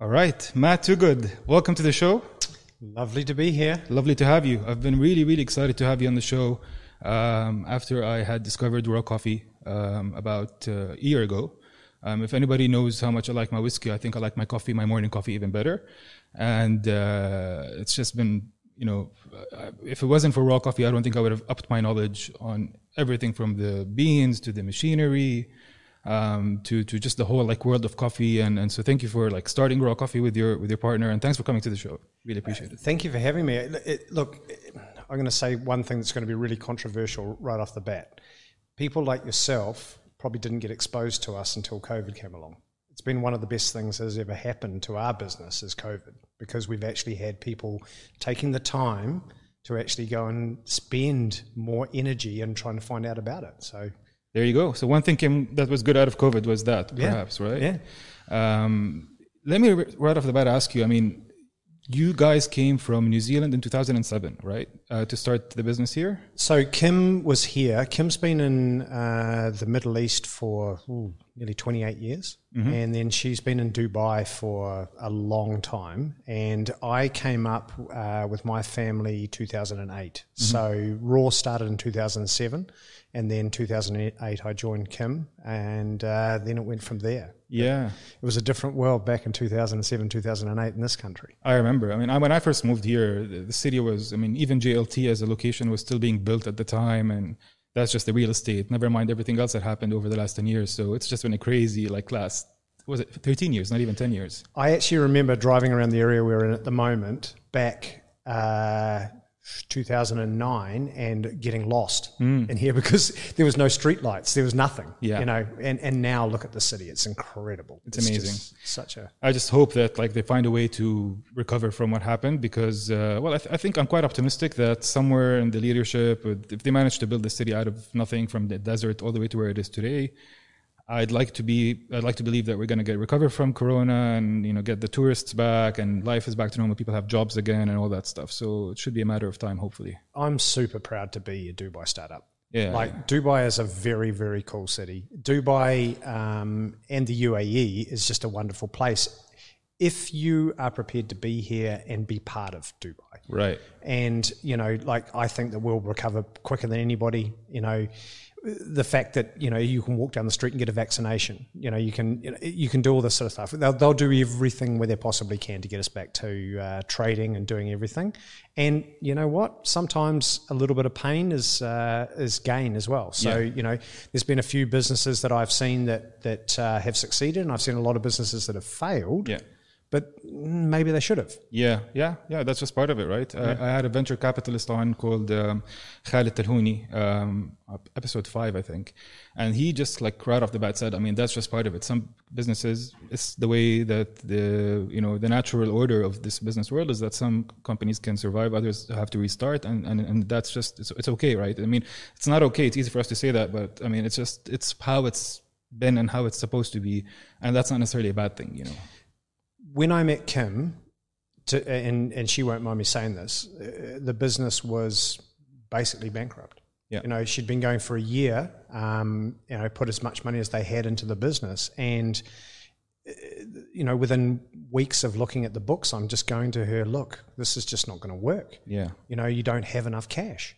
All right, Matt Toogood, welcome to the show. Lovely to be here. Lovely to have you. I've been really, really excited to have you on the show um, after I had discovered raw coffee um, about uh, a year ago. Um, if anybody knows how much I like my whiskey, I think I like my coffee, my morning coffee, even better. And uh, it's just been, you know, uh, if it wasn't for raw coffee, I don't think I would have upped my knowledge on everything from the beans to the machinery um, to to just the whole like world of coffee. And and so thank you for like starting raw coffee with your with your partner, and thanks for coming to the show. Really appreciate it. Thank you for having me. It, it, look, I'm going to say one thing that's going to be really controversial right off the bat. People like yourself probably didn't get exposed to us until COVID came along. It's been one of the best things that has ever happened to our business is COVID because we've actually had people taking the time to actually go and spend more energy and trying to find out about it. So there you go. So one thing came, that was good out of COVID was that, perhaps, yeah. right? Yeah. Um, let me right off the bat ask you. I mean, you guys came from New Zealand in 2007, right, uh, to start the business here? So Kim was here. Kim's been in uh, the Middle East for ooh, nearly 28 years, mm-hmm. and then she's been in Dubai for a long time. And I came up uh, with my family 2008. Mm-hmm. So Raw started in 2007 and then 2008 I joined Kim, and uh, then it went from there. Yeah, it was a different world back in 2007, 2008 in this country. I remember. I mean, I, when I first moved here, the, the city was. I mean, even JLT as a location was still being built at the time, and that's just the real estate. Never mind everything else that happened over the last 10 years. So it's just been a crazy like last was it 13 years, not even 10 years. I actually remember driving around the area we're in at the moment back. Uh, 2009 and getting lost. Mm. in here because there was no street lights there was nothing yeah. you know and and now look at the city it's incredible. It's, it's amazing. such a i just hope that like they find a way to recover from what happened because uh, well I, th- I, think i'm quite optimistic that somewhere in the leadership if they manage to build the city out of nothing from the desert all the way to where it is today I'd like to be I'd like to believe that we're going to get recover from corona and you know get the tourists back and life is back to normal people have jobs again and all that stuff. So it should be a matter of time hopefully. I'm super proud to be a Dubai startup. Yeah. Like yeah. Dubai is a very very cool city. Dubai um, and the UAE is just a wonderful place if you are prepared to be here and be part of Dubai. Right. And you know like I think that we'll recover quicker than anybody you know the fact that you know you can walk down the street and get a vaccination. You know you can you, know, you can do all this sort of stuff. They'll, they'll do everything where they possibly can to get us back to uh, trading and doing everything. And you know what? Sometimes a little bit of pain is uh, is gain as well. So yeah. you know there's been a few businesses that I've seen that that uh, have succeeded and I've seen a lot of businesses that have failed. Yeah but maybe they should have. Yeah, yeah, yeah. That's just part of it, right? Yeah. I, I, had a venture capitalist on called um, Khalid Talhouni, um, episode five, I think, and he just like right off the bat said, "I mean, that's just part of it. Some businesses, it's the way that the you know the natural order of this business world is that some companies can survive, others have to restart, and and, and that's just it's, it's okay, right? I mean, it's not okay. It's easy for us to say that, but I mean, it's just it's how it's been and how it's supposed to be, and that's not necessarily a bad thing, you know when I met Kim, to, and and she won't mind me saying this, uh, the business was basically bankrupt. Yeah. You know, she'd been going for a year. Um, you know, put as much money as they had into the business, and uh, you know, within weeks of looking at the books, I'm just going to her, look, this is just not going to work. Yeah. You know, you don't have enough cash.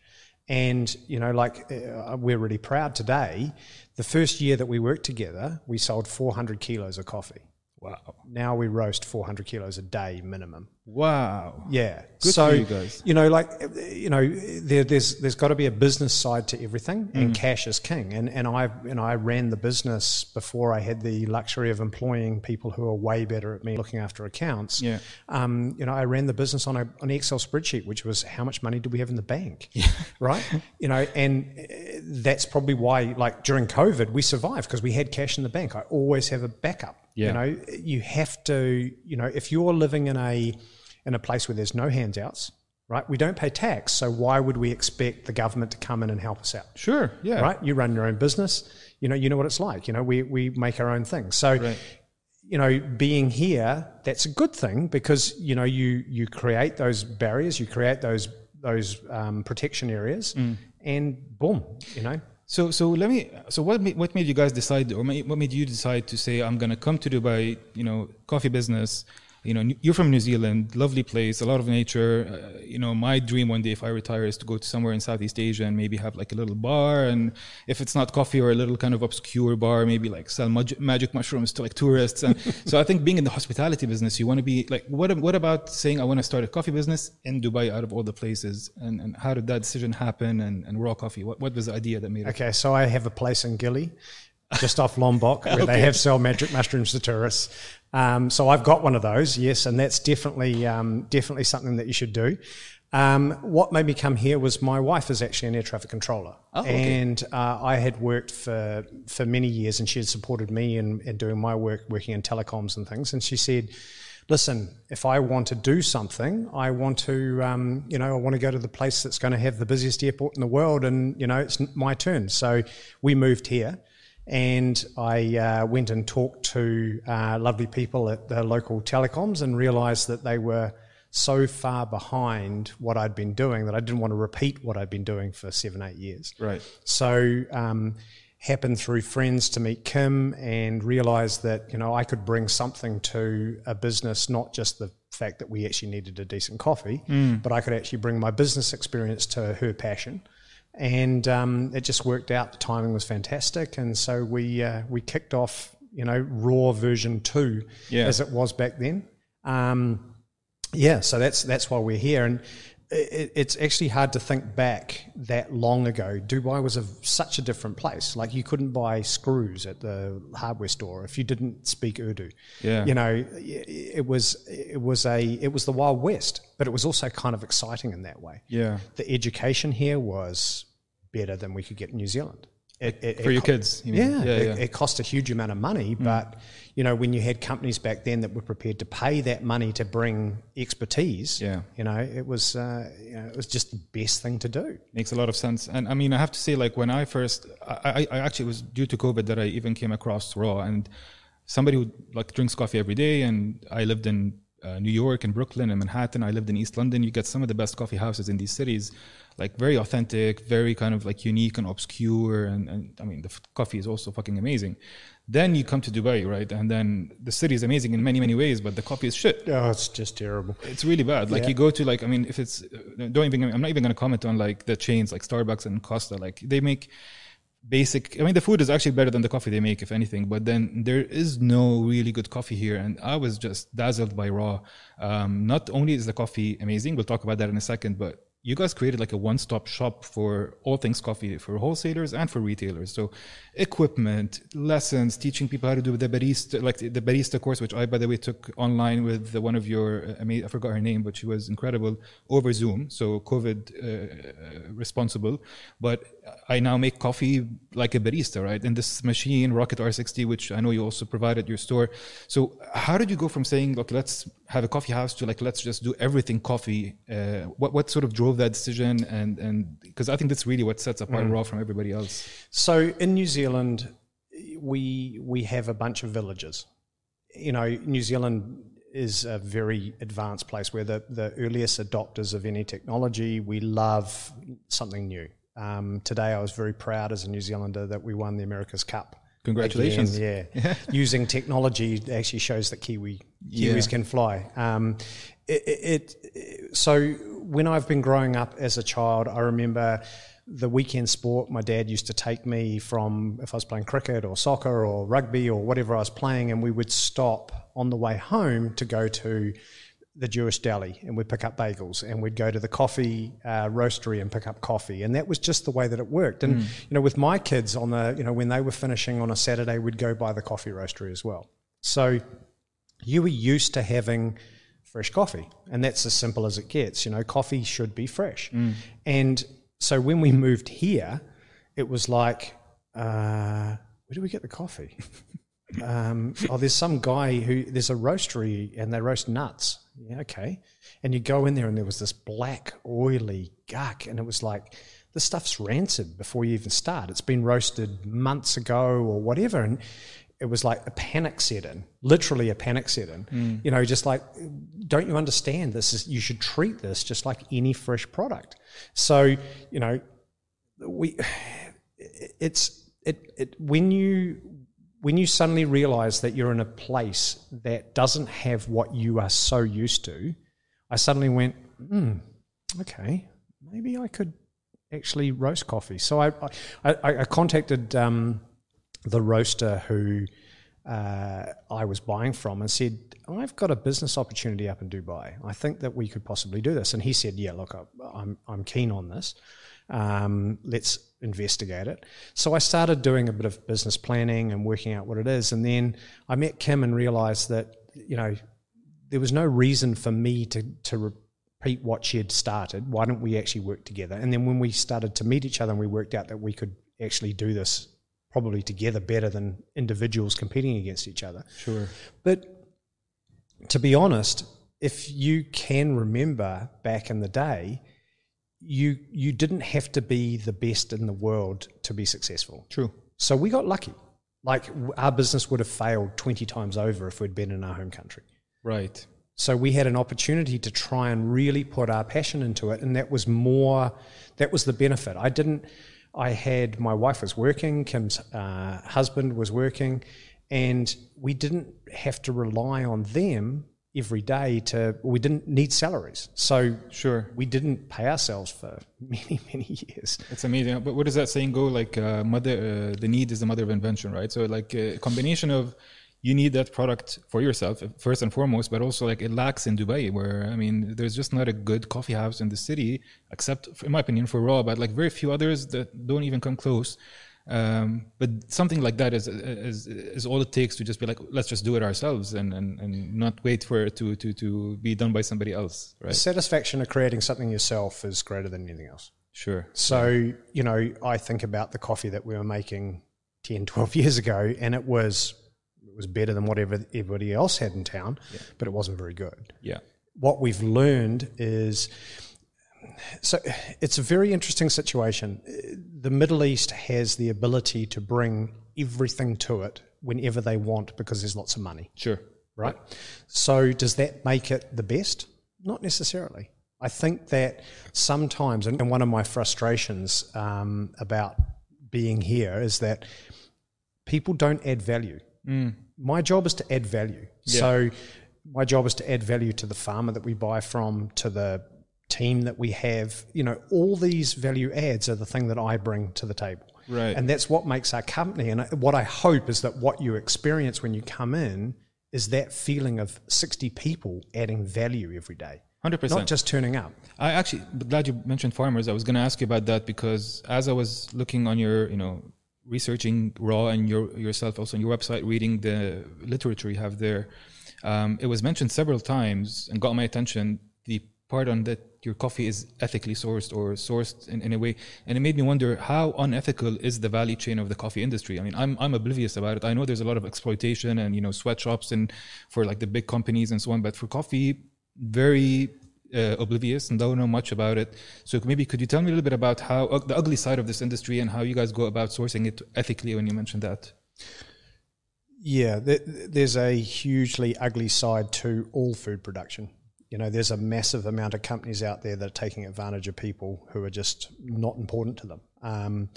And, you know, like uh, we're really proud today. The first year that we worked together, we sold 400 kilos of coffee. Wow. Now we roast 400 kilos a day minimum. Wow. Yeah. Good so, you guys. You know, like, you know, there, there's there's got to be a business side to everything, mm. and cash is king. And and I and I ran the business before I had the luxury of employing people who are way better at me looking after accounts. Yeah. Um, you know, I ran the business on a on an Excel spreadsheet, which was how much money do we have in the bank, yeah. right? you know, and uh, that's probably why, like during COVID, we survived because we had cash in the bank. I always have a backup. Yeah. You know, you have to, you know, if you're living in a in a place where there's no handouts, right? We don't pay tax, so why would we expect the government to come in and help us out? Sure, yeah. Right? You run your own business, you know, you know what it's like. You know, we we make our own things. So right. you know, being here, that's a good thing because, you know, you you create those barriers, you create those those um, protection areas mm. and boom, you know. So, so let me. So, what made, what made you guys decide, or what made you decide to say, "I'm going to come to Dubai"? You know, coffee business. You know, you're from New Zealand, lovely place, a lot of nature. Uh, you know, my dream one day if I retire is to go to somewhere in Southeast Asia and maybe have like a little bar. And if it's not coffee or a little kind of obscure bar, maybe like sell magic, magic mushrooms to like tourists. And so I think being in the hospitality business, you want to be like, what, what about saying I want to start a coffee business in Dubai out of all the places? And, and how did that decision happen? And, and raw coffee, what, what was the idea that made it? Okay, so I have a place in Gili just off Lombok, where okay. they have sell magic mushrooms to tourists. Um, so I've got one of those, yes, and that's definitely um, definitely something that you should do. Um, what made me come here was my wife is actually an air traffic controller, oh, okay. and uh, I had worked for for many years, and she had supported me in, in doing my work, working in telecoms and things. And she said, "Listen, if I want to do something, I want to, um, you know, I want to go to the place that's going to have the busiest airport in the world, and you know, it's my turn." So we moved here and I uh, went and talked to uh, lovely people at the local telecoms and realised that they were so far behind what I'd been doing that I didn't want to repeat what I'd been doing for seven, eight years. Right. So, um, happened through friends to meet Kim and realised that you know I could bring something to a business, not just the fact that we actually needed a decent coffee, mm. but I could actually bring my business experience to her passion and um, it just worked out. The timing was fantastic, and so we uh, we kicked off, you know, raw version two, yeah. as it was back then. Um, yeah, so that's that's why we're here, and it, it's actually hard to think back that long ago. Dubai was a, such a different place. Like you couldn't buy screws at the hardware store if you didn't speak Urdu. Yeah, you know, it was it was a it was the wild west, but it was also kind of exciting in that way. Yeah, the education here was better than we could get in New Zealand. It, it, for your co- kids, you yeah, yeah, it, yeah, it, cost a huge amount of money, mm. but you know when you had companies back then that were prepared to pay that money to bring expertise, yeah, you know it was uh, you know, it was just the best thing to do. Makes a lot of sense, and I mean I have to say like when I first, I, I actually was due to COVID that I even came across Raw, and somebody who like drinks coffee every day, and I lived in uh, New York and Brooklyn and Manhattan. I lived in East London. You get some of the best coffee houses in these cities like very authentic, very kind of like unique and obscure. And, and I mean, the f- coffee is also fucking amazing. Then you come to Dubai, right? And then the city is amazing in many, many ways, but the coffee is shit. Oh, it's just terrible. It's really bad. Like yeah. you go to like, I mean, if it's, don't even, I'm not even going to comment on like the chains like Starbucks and Costa. Like they make, basic i mean the food is actually better than the coffee they make if anything but then there is no really good coffee here and i was just dazzled by raw um, not only is the coffee amazing we'll talk about that in a second but you guys created like a one-stop shop for all things coffee for wholesalers and for retailers. So equipment lessons teaching people how to do the barista like the barista course which i by the way took online with one of your uh, i forgot her name but she was incredible over zoom. So covid uh, uh, responsible. But i now make coffee like a barista right? In this machine rocket r60 which i know you also provided your store. So how did you go from saying look let's have a coffee house to like let's just do everything coffee uh, what, what sort of drove that decision? And and because i think that's really what sets apart mm. raw from everybody else. So in new zealand we we have a bunch of villages. You know new zealand is a very advanced place. Where the, the earliest adopters of any technology. We love something new. Um, today i was very proud as a new zealander that we won the america's cup Congratulations! Again, yeah, using technology actually shows that Kiwi Kiwis yeah. can fly. Um, it, it, it, so when I've been growing up as a child, I remember the weekend sport. My dad used to take me from if I was playing cricket or soccer or rugby or whatever I was playing, and we would stop on the way home to go to the Jewish deli and we'd pick up bagels and we'd go to the coffee uh, roastery and pick up coffee and that was just the way that it worked and mm. you know with my kids on the you know when they were finishing on a Saturday we'd go by the coffee roastery as well so you were used to having fresh coffee and that's as simple as it gets you know coffee should be fresh mm. and so when we moved here it was like uh, where do we get the coffee um, oh, there's some guy who there's a roastery and they roast nuts. Yeah, okay. And you go in there and there was this black, oily guck, and it was like the stuff's rancid before you even start. It's been roasted months ago or whatever, and it was like a panic set in, literally a panic set in. Mm. You know, just like, don't you understand? This is you should treat this just like any fresh product. So, you know, we, it's it, it when you when you suddenly realize that you're in a place that doesn't have what you are so used to, I suddenly went, hmm, okay, maybe I could actually roast coffee. So I, I, I contacted um, the roaster who uh, I was buying from and said, I've got a business opportunity up in Dubai. I think that we could possibly do this. And he said, Yeah, look, I'm, I'm keen on this. Um, let's investigate it. So I started doing a bit of business planning and working out what it is. And then I met Kim and realized that, you know, there was no reason for me to, to repeat what she had started. Why don't we actually work together? And then when we started to meet each other and we worked out that we could actually do this probably together better than individuals competing against each other. Sure. But to be honest, if you can remember back in the day, you you didn't have to be the best in the world to be successful. True. So we got lucky. Like our business would have failed 20 times over if we'd been in our home country. Right. So we had an opportunity to try and really put our passion into it and that was more that was the benefit. I didn't I had my wife was working, Kim's uh, husband was working, and we didn't have to rely on them every day to we didn't need salaries. So sure. we didn't pay ourselves for many many years. It's amazing. But what does that saying go? Like uh, mother uh, the need is the mother of invention right? So like a combination of you need that product for yourself first and foremost but also like it lacks in dubai where i mean there's just not a good coffee house in the city except in my opinion for raw but like very few others that don't even come close um, but something like that is, is is all it takes to just be like, let's just do it ourselves and, and, and not wait for it to, to, to be done by somebody else. Right. The satisfaction of creating something yourself is greater than anything else. Sure. So, yeah. you know, I think about the coffee that we were making 10, 12 years ago, and it was it was better than whatever everybody else had in town, yeah. but it wasn't very good. Yeah. What we've learned is so it's a very interesting situation. The Middle East has the ability to bring everything to it whenever they want because there's lots of money. Sure. Right? So does that make it the best? Not necessarily. I think that sometimes, and one of my frustrations um, about being here is that people don't add value. Mm. My job is to add value. Yeah. So my job is to add value to the farmer that we buy from, to the team that we have, you know, all these value adds are the thing that I bring to the table. Right. And that's what makes our company. And what I hope is that what you experience when you come in is that feeling of 60 people adding value every day. 100%. Not just turning up. I actually glad you mentioned farmers. I was going to ask you about that because as I was looking on your, you know, researching raw and your yourself also on your website, reading the literature you have there, um, it was mentioned several times and got my attention the part on that your coffee is ethically sourced or sourced in, in a way. And it made me wonder how unethical is the value chain of the coffee industry? I mean i'm i'm oblivious about it. I know there's a lot of exploitation and you know sweatshops and for like the big companies and so on. But for coffee very uh, oblivious and don't know much about it. So maybe could you tell me a little bit about how uh, the ugly side of this industry and how you guys go about sourcing it ethically when you mentioned that? Yeah, there's a hugely ugly side to all food production you know, there's a massive amount of companies out there that are taking advantage of people who are just not important to them. Um,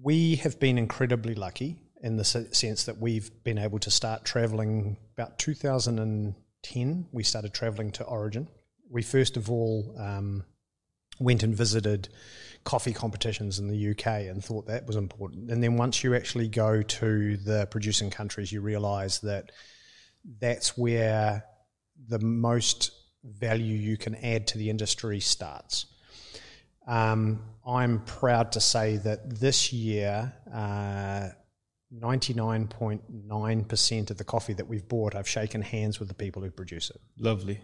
we have been incredibly lucky in the sense that we've been able to start traveling about 2010. We started traveling to Origin. We first of all um, went and visited coffee competitions in the UK and thought that was important. And then once you actually go to the producing countries, you realise that that's where the most value you can add to the industry starts. Um, I'm proud to say that this year, 99.9% uh, of the coffee that we've bought, I've shaken hands with the people who produce it. Lovely.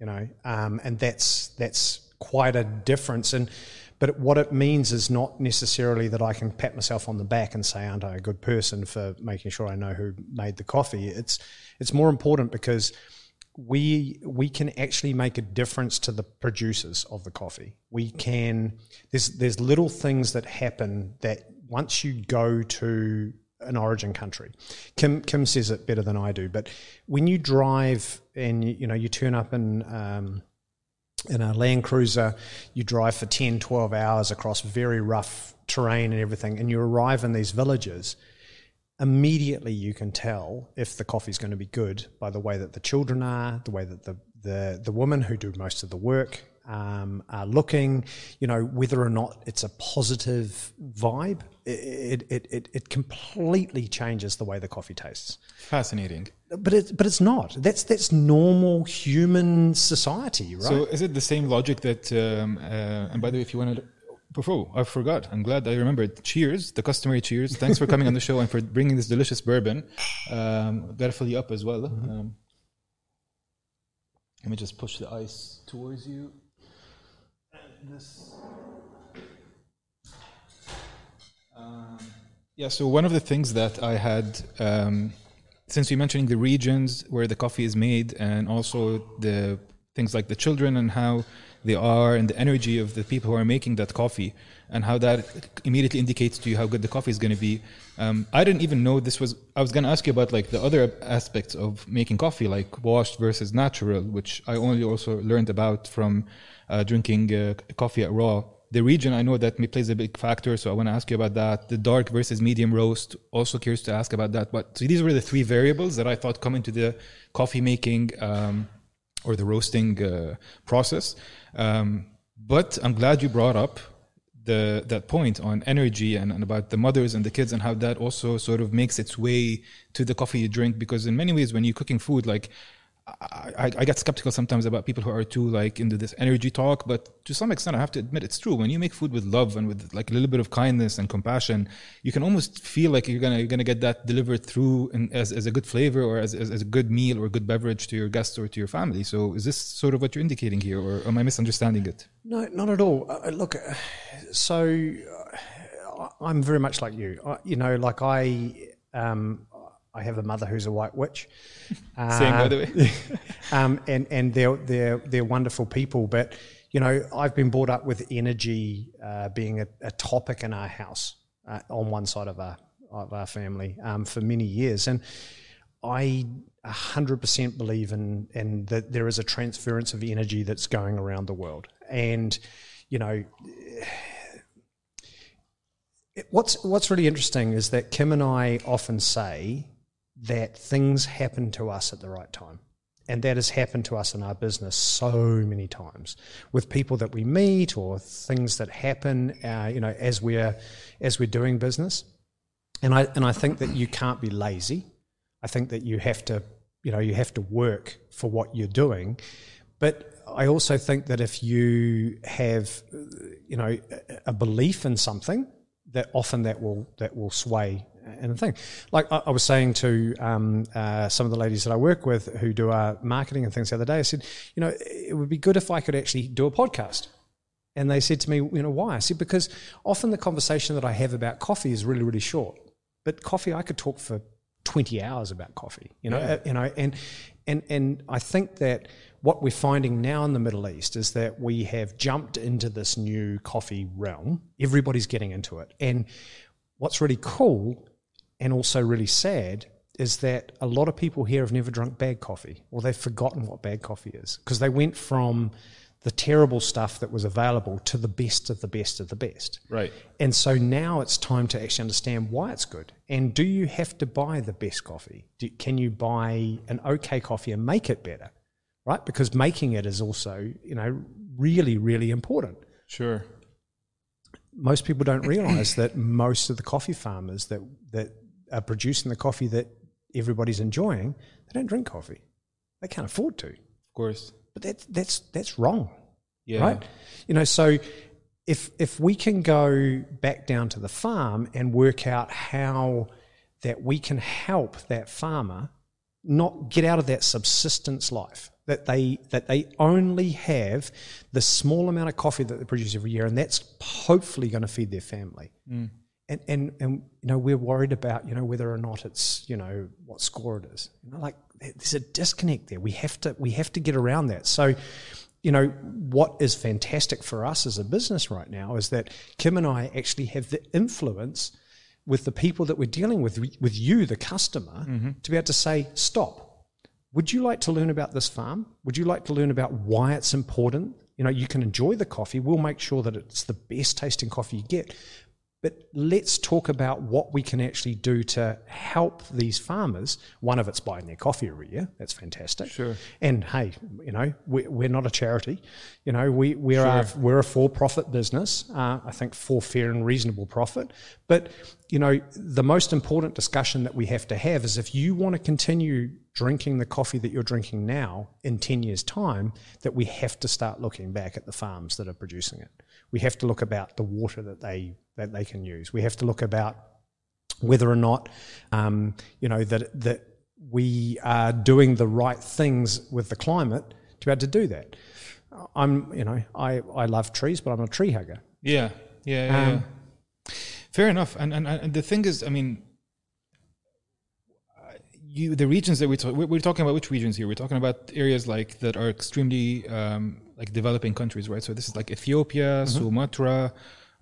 You know, um, and that's that's quite a difference. And but what it means is not necessarily that I can pat myself on the back and say, "Aren't I a good person for making sure I know who made the coffee?" It's it's more important because we we can actually make a difference to the producers of the coffee. We can there's there's little things that happen that once you go to an origin country, Kim Kim says it better than I do. But when you drive and you, you know you turn up in um, in a Land Cruiser, you drive for 10, 12 hours across very rough terrain and everything, and you arrive in these villages immediately you can tell if the coffee's going to be good by the way that the children are, the way that the the, the women who do most of the work um, are looking, you know, whether or not it's a positive vibe, it, it, it, it completely changes the way the coffee tastes. Fascinating. But it, but it's not. That's that's normal human society, right? So is it the same logic that? Um, uh, and by the way, if you want to. Oh, I forgot. I'm glad I remembered. Cheers, the customary cheers. Thanks for coming on the show and for bringing this delicious bourbon. Um, gotta fill you up as well. Mm-hmm. Um, let me just push the ice towards you. And this. Um, yeah, so one of the things that I had, um, since you're mentioning the regions where the coffee is made and also the things like the children and how they are and the energy of the people who are making that coffee and how that immediately indicates to you how good the coffee is going to be. Um, I didn't even know this was. I was going to ask you about like the other aspects of making coffee, like washed versus natural, which I only also learned about from uh, drinking uh, coffee at raw. The region I know that plays a big factor, so I want to ask you about that. The dark versus medium roast, also curious to ask about that. But so these were the three variables that I thought come into the coffee making um, or the roasting uh, process. Um, but I'm glad you brought up the that point on energy and, and, about the mothers and the kids and how that also sort of makes its way to the coffee you drink because in many ways when you're cooking food like I, I, get skeptical sometimes about people who are too like into this energy talk, but to some extent, I have to admit it's true. When you make food with love and with like a little bit of kindness and compassion, you can almost feel like you're gonna you're gonna get that delivered through in, as as a good flavor or as, as, as a good meal or a good beverage to your guests or to your family. So, is this sort of what you're indicating here, or am I misunderstanding it? No, not at all. Uh, look, uh, so uh, I'm very much like you. You know, like I. Um, I have a mother who's a white witch. Uh, Same, by the way. um, and and they're they're they're wonderful people, but you know I've been brought up with energy uh, being a, a, topic in our house uh, on one side of our of our family um, for many years, and I 100% believe in in that there is a transference of energy that's going around the world, and you know what's what's really interesting is that Kim and I often say that things happen to us at the right time. And that has happened to us in our business so many times with people that we meet or things that happen, uh, you know, as we're as we're doing business. And I and I think that you can't be lazy. I think that you have to, you know, you have to work for what you're doing. But I also think that if you have, you know, a belief in something, that often that will that will sway and the thing. Like I, I was saying to um, uh, some of the ladies that I work with who do our marketing and things the other day, I said, you know, it would be good if I could actually do a podcast. And they said to me, you know, why? I said, because often the conversation that I have about coffee is really, really short. But coffee, I could talk for 20 hours about coffee, you know, yeah. uh, you know, and, and, and I think that what we're finding now in the Middle East is that we have jumped into this new coffee realm. Everybody's getting into it. And what's really cool and also really sad is that a lot of people here have never drunk bad coffee or they've forgotten what bad coffee is because they went from the terrible stuff that was available to the best of the best of the best. Right. And so now it's time to actually understand why it's good. And do you have to buy the best coffee? Do, can you buy an okay coffee and make it better? Right? Because making it is also, you know, really, really important. Sure most people don't realize that most of the coffee farmers that that are producing the coffee that everybody's enjoying, they don't drink coffee. They can't afford to. Of course. But that's that's that's wrong. Yeah. Right? You know, so if if we can go back down to the farm and work out how that we can help that farmer not get out of that subsistence life that they that they only have the small amount of coffee that they produce every year and that's hopefully going to feed their family mm and and and you know we're worried about you know whether or not it's you know what score it is. You know like there's a disconnect there. We have to we have to get around that. So you know what is fantastic for us as a business right now is that Kim and I actually have the influence with the people that we're dealing with with you the customer mm-hmm. to be able to say stop. Would you like to learn about this farm? Would you like to learn about why it's important? You know you can enjoy the coffee. We'll make sure that it's the best tasting coffee you get but let's talk about what we can actually do to help these farmers. One of it's buying their coffee every year. That's fantastic. Sure. And hey, you know, we, we're not a charity. You know, we we're Sure. a, we're a for-profit business. Uh, I think for fair and reasonable profit. But you know, the most important discussion that we have to have is if you want to continue drinking the coffee that you're drinking now in 10 years time that we have to start looking back at the farms that are producing it we have to look about the water that they that they can use we have to look about whether or not um, you know that that we are doing the right things with the climate to be able to do that i'm you know i i love trees but i'm a tree hugger Yeah, yeah, yeah. Um, yeah. Fair enough. And, and and the thing is, I mean, you the regions that we talk, we're, we're talking about which regions here? We're talking about areas like that are extremely um, like developing countries, right? So this is like Ethiopia, Mm-hmm. Sumatra.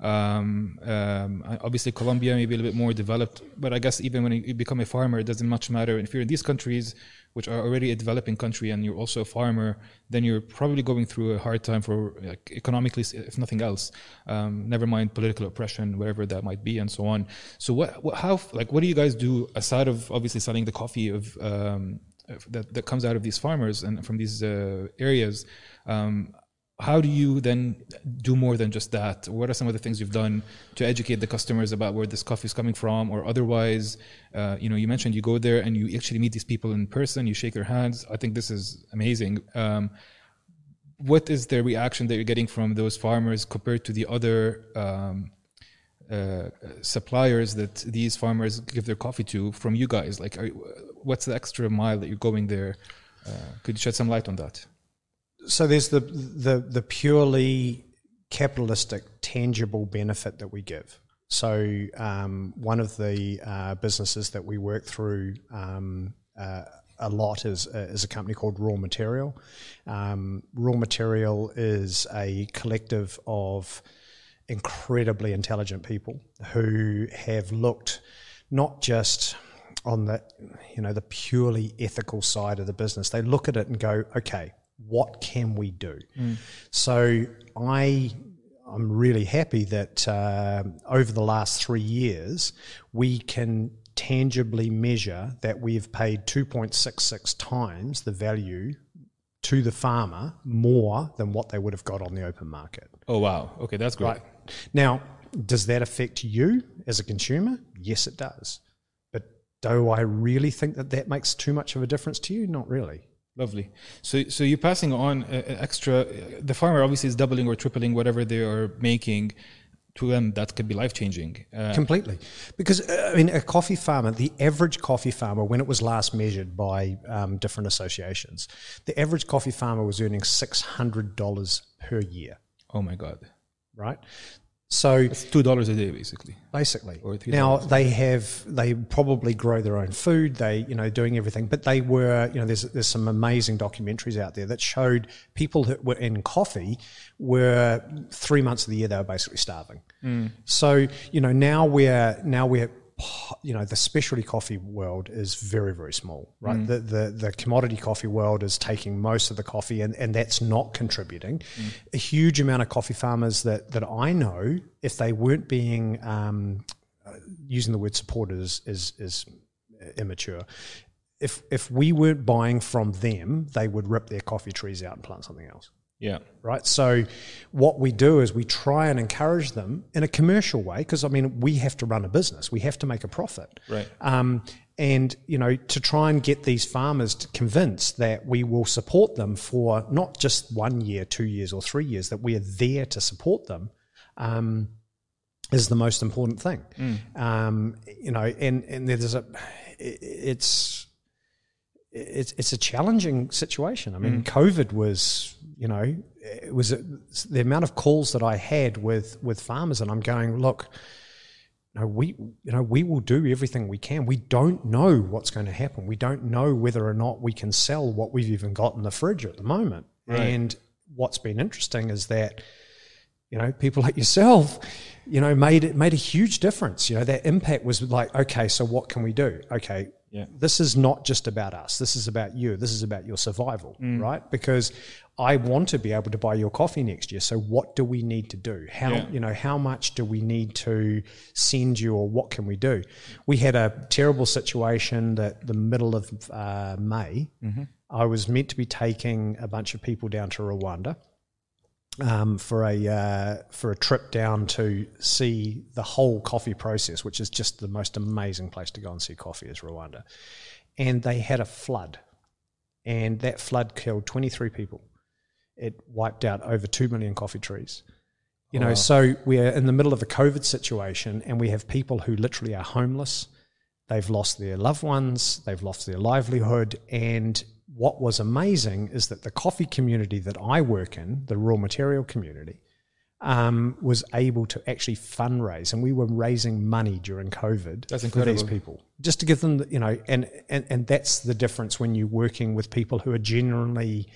Um, um, obviously, Colombia maybe a little bit more developed, but I guess even when you become a farmer, it doesn't much matter. If you're in these countries, which are already a developing country, and you're also a farmer, then you're probably going through a hard time for like, economically, if nothing else. Um, never mind political oppression, wherever that might be, and so on. So, what, what, how, like, what do you guys do aside of obviously selling the coffee of um, of- that that comes out of these farmers and from these uh, areas? Um, how do you then do more than just that? What are some of the things you've done to educate the customers about where this coffee is coming from, or otherwise? Uh, you know, you mentioned you go there and you actually meet these people in person. You shake their hands. I think this is amazing. Um, what is the reaction that you're getting from those farmers compared to the other um, uh, suppliers that these farmers give their coffee to from you guys? Like, are, what's the extra mile that you're going there? Uh, could you shed some light on that? so there's the the the purely capitalistic tangible benefit that we give so um, one of the uh, businesses that we work through um, uh, a lot is, uh, is a company called Raw Material. Um, Raw Material is a collective of incredibly intelligent people who have looked not just on the you know the purely ethical side of the business they look at it and go okay what can we do so i i'm really happy that um over the last three years we can tangibly measure that we've paid 2.66 times the value to the farmer more than what they would have got on the open market Oh wow! Okay, that's great. Right. Now, does that affect you as a consumer? Yes, it does. Do I really think that that makes too much of a difference to you? Not really. Lovely. So, so you're passing on uh, uh, extra. The farmer obviously is doubling or tripling whatever they are making. To them, that could be life changing. Uh, Completely. Because, uh, I mean, a coffee farmer, the average coffee farmer, when it was last measured by um, different associations, the average coffee farmer was earning $600 per year, oh my god! right? So, It's two dollars a day, basically. basically. Now they have they probably grow their own food. They you know doing everything, but they were you know there's there's some amazing documentaries out there that showed people that were in coffee were three months of the year they were basically starving. Mm. So you know now we're now we're you know the specialty coffee world is very very small right Mm. the, the the commodity coffee world is taking most of the coffee and, and that's not contributing Mm. a huge amount of coffee farmers that that i know if they weren't being um, uh, using the word supported is is, is immature if if we weren't buying from them they would rip their coffee trees out and plant something else Yeah. right? So, what we do is we try and encourage them in a commercial way because I mean we have to run a business, we have to make a profit, Right. um, and you know to try and get these farmers to convince that we will support them for not just one year, two years, or three years, that we are there to support them. Um, is the most important thing, um, you know, and and there's a, it- it's it's it's a challenging situation. I mean, COVID was, you know, it was a, the amount of calls that I had with with farmers, and I'm going, look, no, we, you know, we will do everything we can. We don't know what's going to happen. We don't know whether or not we can sell what we've even got in the fridge at the moment. Right. And what's been interesting is that, you know, people like yourself, you know, made it made a huge difference. You know, that impact was like, okay, so what can we do? Okay, Yeah. This is not just about us. This is about you. This is about your survival, Mm. right? Because I want to be able to buy your coffee next year. So what do we need to do? How Yeah. you know how much do we need to send you, or what can we do? We had a terrible situation that the middle of uh, May. Mm-hmm. I was meant to be taking a bunch of people down to Rwanda um, for a uh, for a trip down to see the whole coffee process, which is just the most amazing place to go and see coffee is Rwanda. And they had a flood, and that flood killed 23 people. It wiped out over two million coffee trees. You know, Wow. so we're in the middle of a COVID situation, and we have people who literally are homeless. They've lost their loved ones, they've lost their livelihood. And what was amazing is that the coffee community that I work in, the raw material community, um, was able to actually fundraise. And we were raising money during COVID That's for these people, just to give them, the, you know, and, and, and that's the difference when you're working with people who are genuinely,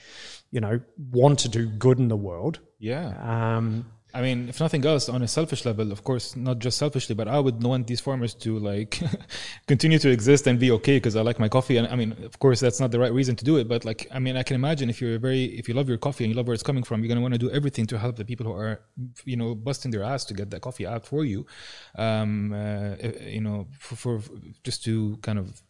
you know, want to do good in the world. Yeah. Um, I mean, if nothing else, on a selfish level, of course, not just selfishly, but I would want these farmers to like continue to exist and be okay because I like my coffee. And I mean, of course, that's not the right reason to do it, but like, I mean, I can imagine if you're very, if you love your coffee and you love where it's coming from, you're gonna want to do everything to help the people who are, you know, busting their ass to get that coffee out for you. Um, uh, you know, for, for just to kind of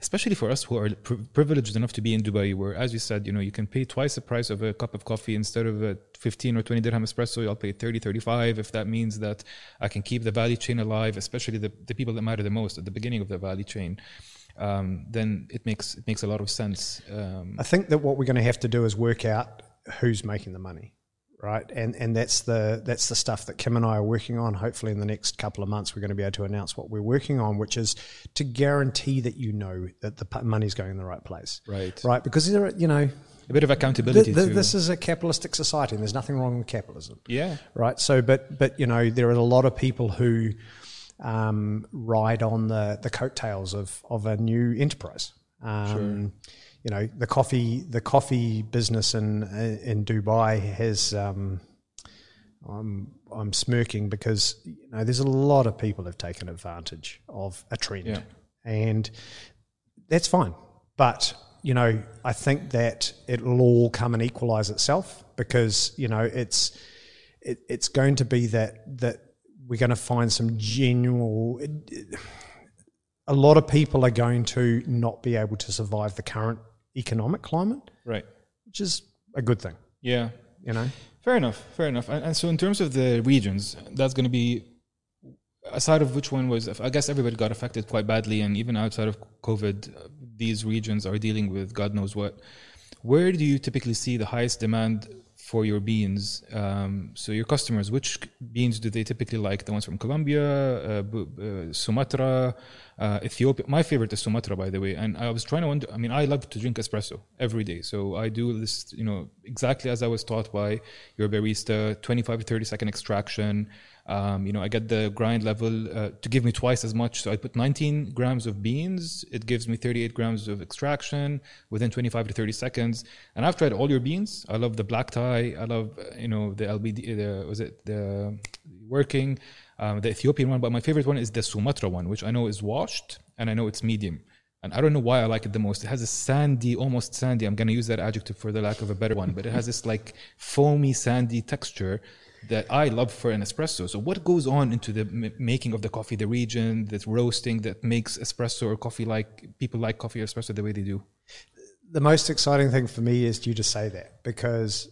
especially for us who are pri- privileged enough to be in Dubai, where, as you said, you know, you can pay twice the price of a cup of coffee instead of a 15 or 20 dirham espresso, I'll pay 30, 35. If that means that I can keep the value chain alive, especially the, the people that matter the most at the beginning of the value chain, um, then it makes it makes a lot of sense. Um, I think that what we're going to have to do is work out who's making the money, right? And and that's the that's the stuff that Kim and I are working on. Hopefully, in the next couple of months, we're going to be able to announce what we're working on, which is to guarantee that you know that the money's going in the right place, right. right? Because there, are- you know, A bit of accountability. th- this is a capitalistic society, and there's nothing wrong with capitalism yeah. right? So, but but you know, there are a lot of people who um, ride on the the coattails of of a new enterprise. Um, You know, the coffee the coffee business in in Dubai has. Um, I'm I'm smirking because you know there's a lot of people have taken advantage of a trend, Yeah. and that's fine. But you know, I think that it'll all come and equalize itself because you know it's it, it's going to be that that we're going to find some genuine. A lot of people are going to not be able to survive the current economic climate, Right. which is a good thing. Yeah. You know, Fair enough. Fair enough. And, and so, in terms of the regions, that's going to be aside of which one was. I guess everybody got affected quite badly, and even outside of COVID, these regions are dealing with God knows what. Where do you typically see the highest demand for your beans? Um, so, your customers, which beans do they typically like? The ones from Colombia, uh, uh, Sumatra, uh, Ethiopia. My favorite is Sumatra, by the way. And I was trying to wonder. I mean, I love to drink espresso every day, so I do this, you know, exactly as I was taught by your barista. Twenty-five to thirty second extraction. Um, you know, I get the grind level uh, to give me twice as much. So I put 19 grams of beans. It gives me 38 grams of extraction within 25 to 30 seconds. And I've tried all your beans. I love the black tie. I love, uh, you know, the LBD, the, was it the working, um, the Ethiopian one. But my favorite one is the Sumatra one, which I know is washed and I know it's medium. And I don't know why I like it the most. It has a sandy, almost sandy. I'm going to use that adjective for the lack of a better one, but it has this like foamy, sandy texture that I love for an espresso. So, what goes on into the m- making of the coffee, the region, the roasting that makes espresso or coffee like people like coffee or espresso the way they do? the most exciting thing for me is you to say that because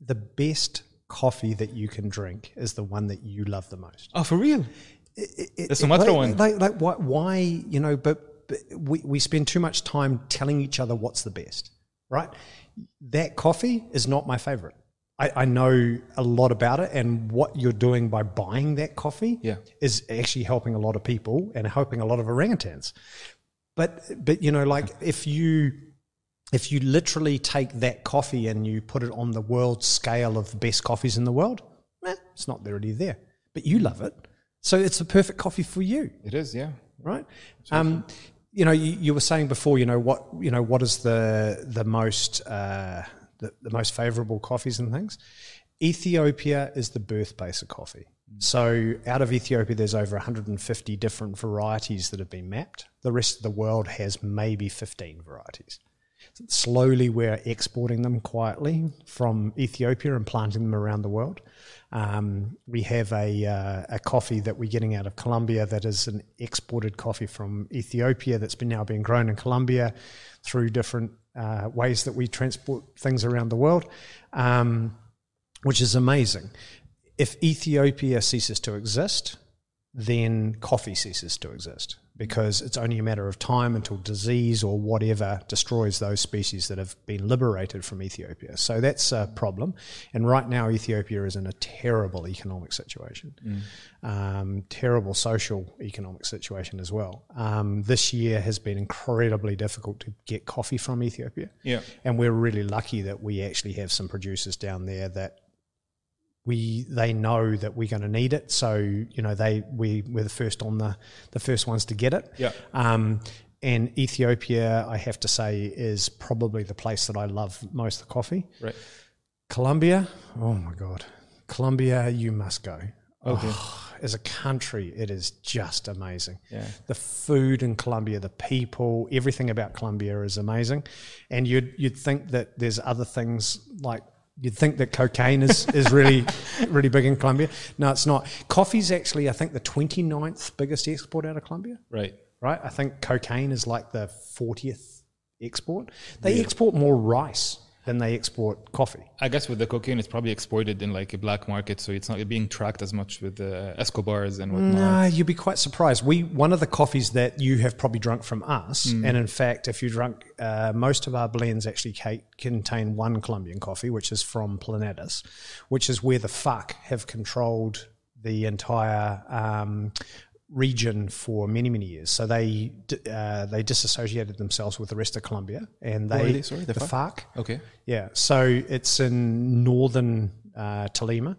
the best coffee that you can drink is the one that you love the most. Oh, for real? It- it- The Sumatra like, one. Like, like why, why, you know, but, but we, we spend too much time telling each other what's the best, right? That coffee is not my favorite. I, I know a lot about it, and what you're doing by buying that coffee Yeah. is actually helping a lot of people and helping a lot of orangutans. But but you know, like if you if you literally take that coffee and you put it on the world scale of the best coffees in the world, eh, it's not really there. But you love it, so it's the perfect coffee for you, It is, yeah. right? Um, you know, you, you were saying before, you know what you know what is the the most uh, the, the most favorable coffees and things. Ethiopia is the birthplace of coffee. So out of Ethiopia, there's over 150 different varieties that have been mapped. The rest of the world has maybe 15 varieties. Slowly, we're exporting them quietly from Ethiopia and planting them around the world. Um, we have a, uh, a coffee that we're getting out of Colombia that is an exported coffee from Ethiopia that's been now being grown in Colombia through different uh, ways that we transport things around the world, um, which is amazing. If Ethiopia ceases to exist, then coffee ceases to exist because it's only a matter of time until disease or whatever destroys those species that have been liberated from Ethiopia. So that's a problem. And right now, Ethiopia is in a terrible economic situation, mm. um, terrible social economic situation as well. Um, this year has been incredibly difficult to get coffee from Ethiopia. Yeah. And we're really lucky that we actually have some producers down there that we they know that we're going to need it. So you know they we we're the first on the the first ones to get it. Yeah. Um, and Ethiopia, I have to say, is probably the place that I love most the coffee. Right. Colombia, oh my god, Colombia, you must go. Okay. Oh, as a country, it is just amazing. Yeah. The food in Colombia, the people, everything about Colombia is amazing. And you'd you'd think that there's other things like You'd think that cocaine is, is really really big in Colombia. No, it's not. Coffee's actually, I think, the 29th biggest export out of Colombia. Right. Right? I think cocaine is like the 40th export. They yeah. export more rice than they export coffee. I guess with the cocaine, it's probably exported in like a black market, so it's not being tracked as much with the Escobars and whatnot. No, you'd be quite surprised. We one of the coffees that you have probably drunk from us, mm. and in fact, if you drunk, uh, most of our blends actually contain one Colombian coffee, which is from Planadas, which is where the FARC have controlled the entire um, region for many many years. So they uh, they disassociated themselves with the rest of Colombia, and they, they sorry the, the FARC? FARC. Okay, yeah. So it's in northern uh, Tolima.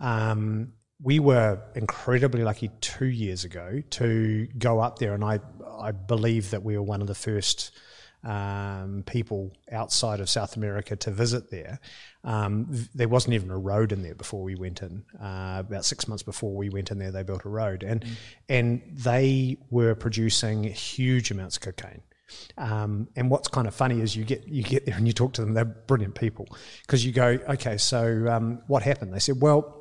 Um, we were incredibly lucky two years ago to go up there, and I I believe that we were one of the first um, people outside of South America to visit there. Um, there wasn't even a road in there before we went in. Uh, about six months before we went in there, they built a road, and mm. and they were producing huge amounts of cocaine. Um, and what's kind of funny is you get you get there and you talk to them. They're brilliant people because you go, okay, so um, what happened? They said, well,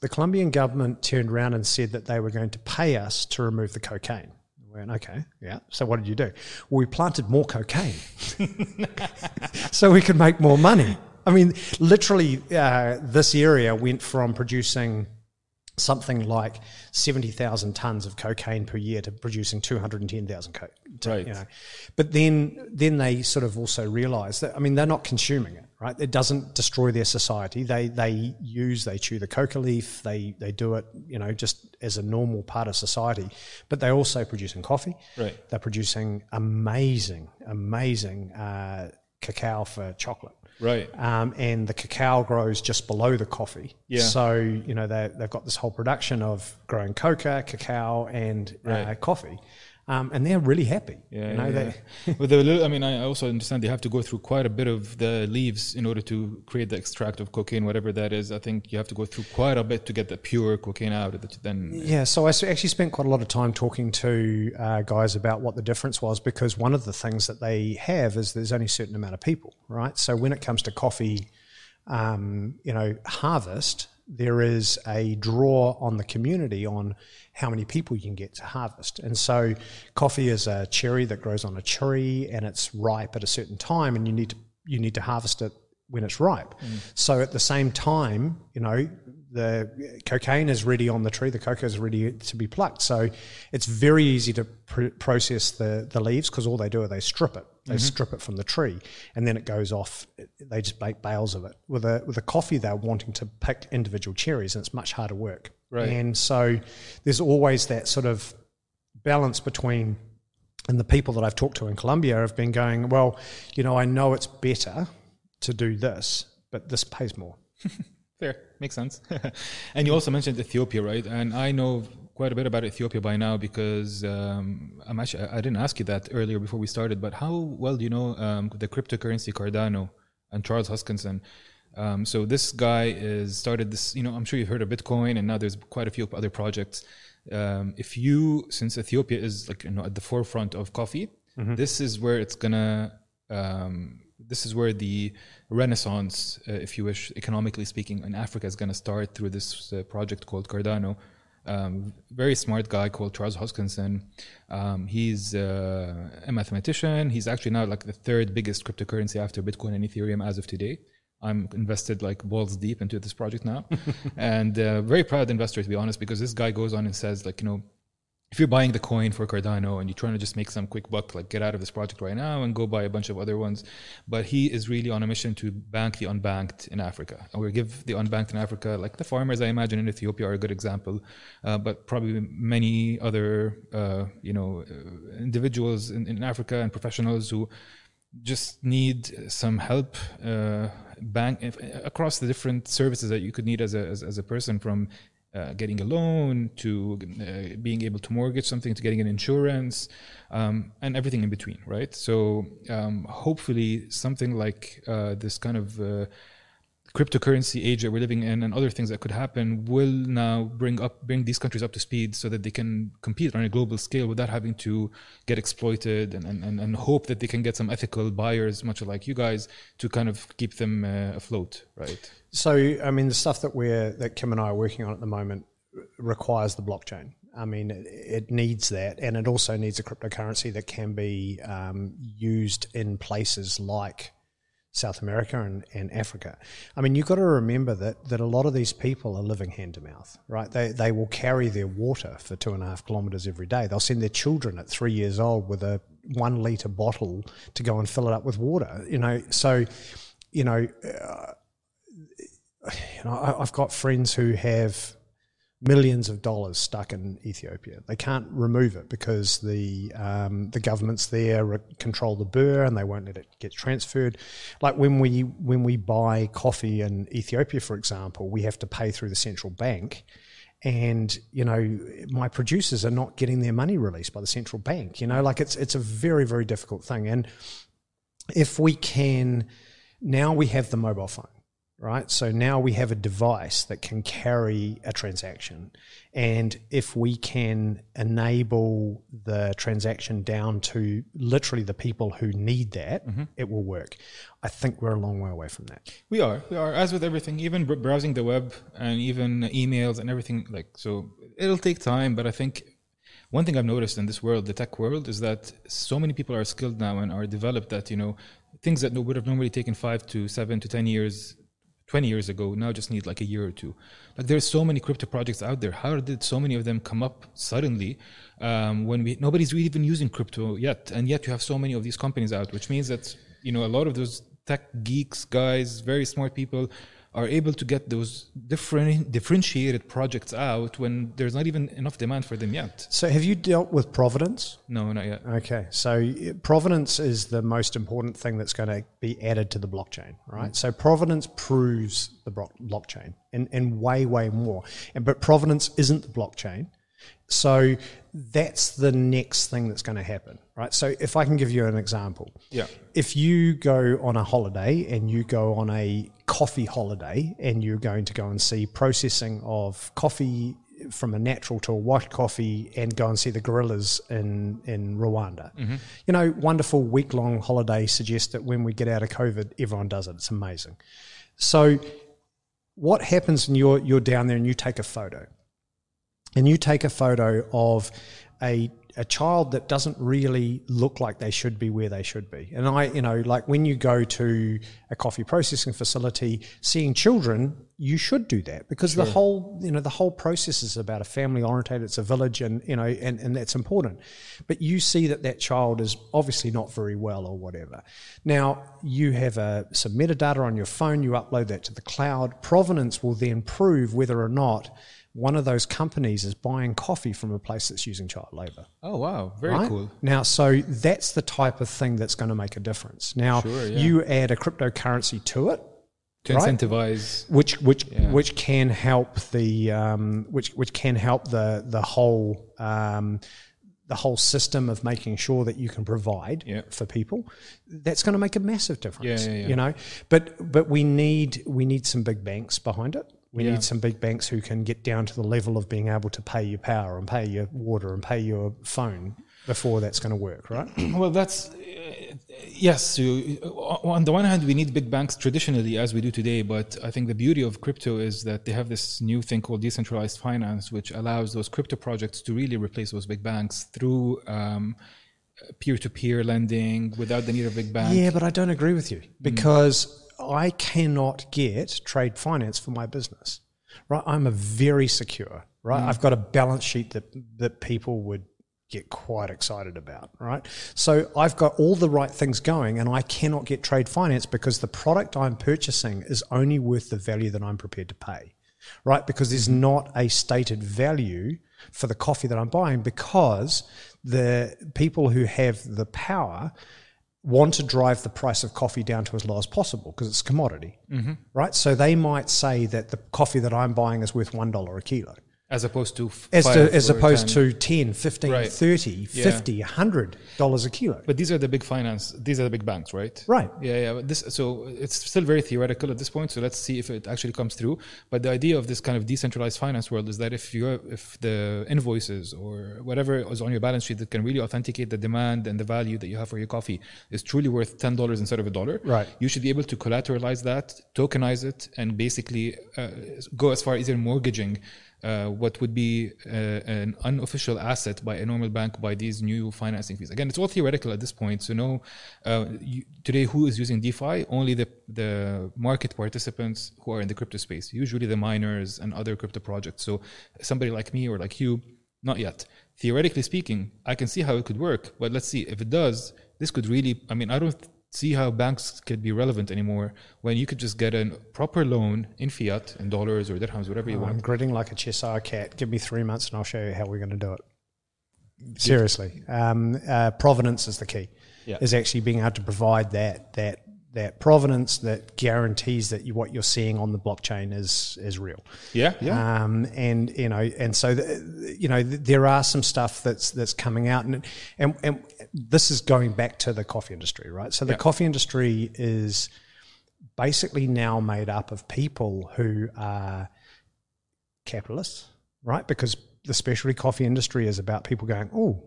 the Colombian government turned around and said that they were going to pay us to remove the cocaine went, okay, yeah. So what did you do? Well, we planted more cocaine so we could make more money. I mean, literally, uh, this area went from producing something like 70,000 tons of cocaine per year to producing 210,000 co- right. you know but then then they sort of also realize that I mean they're not consuming it right it doesn't destroy their society they they use they chew the coca leaf they they do it you know just as a normal part of society but they're also producing coffee right they're producing amazing amazing uh, cacao for chocolate Right. Um, and the cacao grows just below the coffee. Yeah. So, you know, they they've got this whole production of growing coca, cacao, and uh, right. uh, coffee um, and they're really happy. Yeah, you know, yeah. With the, I mean, I also understand they have to go through quite a bit of the leaves in order to create the extract of cocaine, whatever that is. I think you have to go through quite a bit to get the pure cocaine out of it. Then, yeah. So I actually spent quite a lot of time talking to uh, guys about what the difference was because one of the things that they have is there's only a certain amount of people, right? So when it comes to coffee, um, you know, harvest, there is a draw on the community on how many people you can get to harvest. And so, coffee is a cherry that grows on a tree, and it's ripe at a certain time, and you need to you need to harvest it when it's ripe. Mm. So at the same time, you know, the cocaine is ready on the tree, the cocoa is ready to be plucked. So it's very easy to pr- process the, the leaves because all they do is they strip it. They mm-hmm. strip it from the tree and then it goes off. They just make bales of it. With a, with a coffee, they're wanting to pick individual cherries and it's much harder work. Right. And so there's always that sort of balance between, and the people that I've talked to in Colombia have been going, well, you know, I know it's better to do this, but this pays more. Fair, makes sense. and you also mentioned Ethiopia, right? And I know quite a bit about Ethiopia by now because um, I'm actually I didn't ask you that earlier before we started, but how well do you know um, the cryptocurrency Cardano and Charles Hoskinson? Um, so this guy is started this. You know, I'm sure you've heard of Bitcoin, and now there's quite a few other projects. Um, if you, since Ethiopia is like you know at the forefront of coffee, Mm-hmm. this is where it's gonna. Um, this is where the renaissance, uh, if you wish, economically speaking, in Africa is going to start through this uh, project called Cardano. Um, very smart guy called Charles Hoskinson. Um, he's uh, a mathematician. He's actually now like the third biggest cryptocurrency after Bitcoin and Ethereum as of today. I'm invested like balls deep into this project now, and uh, very proud investor to be honest, because this guy goes on and says like you know if you're buying the coin for Cardano and you're trying to just make some quick buck, like get out of this project right now and go buy a bunch of other ones. But he is really on a mission to bank the unbanked in Africa. And we give the unbanked in Africa, like the farmers, I imagine in Ethiopia are a good example, uh, but probably many other, uh, you know, uh, individuals in, in Africa and professionals who just need some help uh, bank across the different services that you could need as a as, as a person from uh, getting a loan to uh, being able to mortgage something to getting an insurance um, and everything in between right? So um, hopefully something like uh, this kind of uh, cryptocurrency age that we're living in and other things that could happen will now bring up bring these countries up to speed so that they can compete on a global scale without having to get exploited and, and, and hope that they can get some ethical buyers much like you guys to kind of keep them uh, afloat right So, I mean, the stuff that we're that Kim and I are working on at the moment requires the blockchain. I mean, it, needs that, and it also needs a cryptocurrency that can be um, used in places like South America and, and Africa. I mean, you've got to remember that that a lot of these people are living hand to mouth, right? They they will carry their water for two and a half kilometers every day. They'll send their children at three years old with a one liter bottle to go and fill it up with water. You know, so you know. Uh, you know, I, I've got friends who have millions of dollars stuck in Ethiopia. They can't remove it because the um, the governments there re- control the birr and they won't let it get transferred. Like when we when we buy coffee in Ethiopia, for example, we have to pay through the central bank. And you know, my producers are not getting their money released by the central bank. You know, like it's it's a very very difficult thing. And if we can, now we have the mobile phone right? So now we have a device that can carry a transaction. And if we can enable the transaction down to literally the people who need that, mm-hmm. it will work. I think we're a long way away from that. We are. We are. As with everything, even browsing the web and even emails and everything, like, so it'll take time, but I think one thing I've noticed in this world, the tech world, is that so many people are skilled now and are developed that, you know, things that would have normally taken five to seven to 10 years 20 years ago now just need like a year or two. Like there's so many crypto projects out there. How did so many of them come up suddenly um, when we nobody's really even using crypto yet and yet you have so many of these companies out which means that you know a lot of those tech geeks guys very smart people are able to get those different differentiated projects out when there's not even enough demand for them yet So, have you dealt with Provenance? no not yet Okay, so Provenance is the most important thing that's going to be added to the blockchain, right? Mm. So Provenance proves the blo- blockchain and, and way, way more. And, but Provenance isn't the blockchain. So that's the next thing that's going to happen, right? So if I can give you an example. Yeah. If you go on a holiday and you go on a coffee holiday and you're going to go and see processing of coffee from a natural to a white coffee and go and see the gorillas in, in Rwanda. Mm-hmm. You know, wonderful week long holiday suggests that when we get out of COVID, everyone does it. It's amazing. So, what happens when you're, you're down there and you take a photo? And you take a photo of a a child that doesn't really look like they should be where they should be. And I, you know, like when you go to a coffee processing facility, seeing children, you should do that because the whole, you know, the whole process is about a family orientated. It's a village, and you know, and and that's important. But you see that that child is obviously not very well or whatever. Now you have a, some metadata on your phone. You upload that to the cloud. Provenance will then prove whether or not one of those companies is buying coffee from a place that's using child labor. oh wow very Right? cool Now, so that's the type of thing that's going to make a difference. Now, Sure, yeah. you add a cryptocurrency to it, to Right. incentivize which which Yeah. which can help the um, which which can help the the whole um, the whole system of making sure that you can provide for people, that's going to make a massive difference. Yeah, yeah, yeah. You know, but but we need we need some big banks behind it. We Yeah. need some big banks who can get down to the level of being able to pay your power and pay your water and pay your phone before that's going to work, right? Well, that's uh, yes. You, on the one hand, we need big banks traditionally, as we do today. But I think the beauty of crypto is that they have this new thing called decentralized finance, which allows those crypto projects to really replace those big banks through um, peer-to-peer lending without the need of big bank. Yeah, but I don't agree with you because I cannot get trade finance for my business. Right, I'm a very secure. Right, mm. I've got a balance sheet that that people would get quite excited about. Right, so I've got all the right things going, and I cannot get trade finance because the product I'm purchasing is only worth the value that I'm prepared to pay. Right, because there's mm-hmm. not a stated value for the coffee that I'm buying because the people who have the power want to drive the price of coffee down to as low as possible because it's a commodity, mm-hmm. right? So they might say that the coffee that I'm buying is worth $1 a kilo. As opposed to As, to, as opposed 10. to 10, 15, Right. 30, Yeah. 50, 100 dollars a kilo. But these are the big finance. These are the big banks, right? Right. Yeah, yeah. But this so it's still very theoretical at this point. So let's see if it actually comes through. But the idea of this kind of decentralized finance world is that if you if the invoices or whatever is on your balance sheet that can really authenticate the demand and the value that you have for your coffee is truly worth ten dollars instead of a dollar, Right. You should be able to collateralize that, tokenize it, and basically uh, go as far as even mortgaging. Uh, what would be uh, an unofficial asset by a normal bank by these new financing fees. Again, it's all theoretical at this point. So, no, uh, you, today who is using DeFi? Only the the market participants who are in the crypto space, usually the miners and other crypto projects. So, somebody like me or like you, not yet. Theoretically speaking, I can see how it could work, but let's see if it does. This could really. I mean, I don't see how banks could be relevant anymore when you could just get a proper loan in fiat, in dollars or dirhams, whatever you want. I'm gritting like a Cheshire cat. Give me three months and I'll show you how we're going to do it. Seriously, um, uh, provenance is the key. Yeah. Is actually being able to provide that that that provenance that guarantees that you, what you're seeing on the blockchain is is real. Yeah, yeah. Um, and you know, and so the, you know, th- there are some stuff that's that's coming out, and and and this is going back to the coffee industry, right? So the Yeah. coffee industry is basically now made up of people who are capitalists, right? Because the specialty coffee industry is about people going, oh,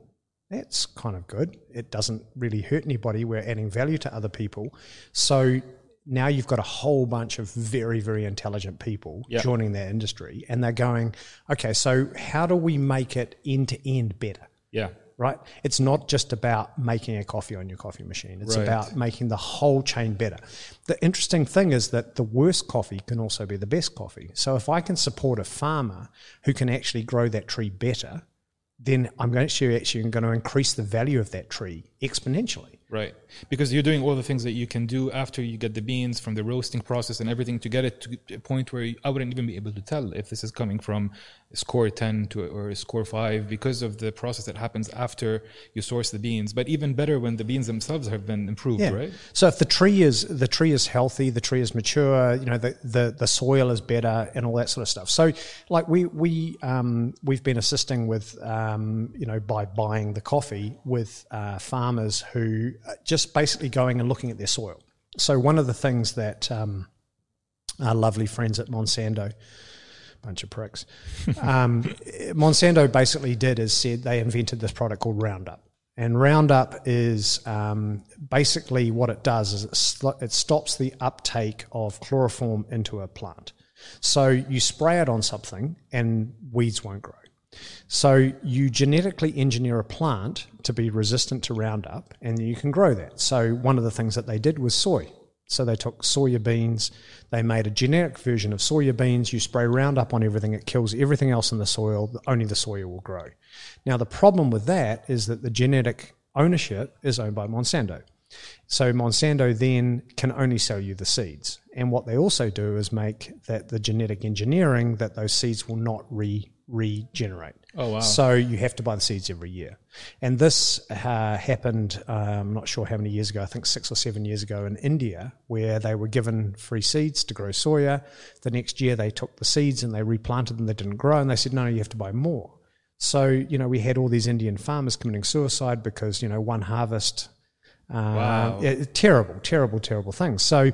that's kind of good. It doesn't really hurt anybody. We're adding value to other people. So now you've got a whole bunch of very, very intelligent people Yeah. joining that industry, and they're going, okay, so how do we make it end to end better? yeah. right? It's not just about making a coffee on your coffee machine. It's Right. about making the whole chain better. The interesting thing is that the worst coffee can also be the best coffee. So if I can support a farmer who can actually grow that tree better, then I'm going to actually going to increase the value of that tree exponentially. Right. Because you're doing all the things that you can do after you get the beans from the roasting process and everything to get it to a point where I wouldn't even be able to tell if this is coming from score 10 to or score 5 because of the process that happens after you source the beans. But even better when the beans themselves have been improved, right? So if the tree is the tree is healthy, the tree is mature, you know, the, the, the soil is better and all that sort of stuff. So like we we um, we've been assisting with um, you know by buying the coffee with uh, farmers who are just basically going and looking at their soil. So one of the things that um, our lovely friends at Monsanto bunch of pricks. Um, Monsanto basically did is said they invented this product called Roundup. And Roundup is um, basically what it does is it, sl- it stops the uptake of chloroform into a plant. So you spray it on something and weeds won't grow. So you genetically engineer a plant to be resistant to Roundup and you can grow that. So one of the things that they did was soy. So they took soya beans, they made a generic version of soya beans. You spray Roundup on everything, it kills everything else in the soil, only the soya will grow. Now, the problem with that is that the genetic ownership is owned by Monsanto. So Monsanto then can only sell you the seeds. And what they also do is make that the genetic engineering that those seeds will not re regenerate. Oh, wow. So you have to buy the seeds every year. And this uh, happened, uh, I'm not sure how many years ago, I think six or seven years ago in India, where they were given free seeds to grow soya. The next year they took the seeds and they replanted them, they didn't grow, and they said, no, you have to buy more. So, you know, we had all these Indian farmers committing suicide because, you know, one harvest. Uh, Wow. terrible, terrible, terrible things. So,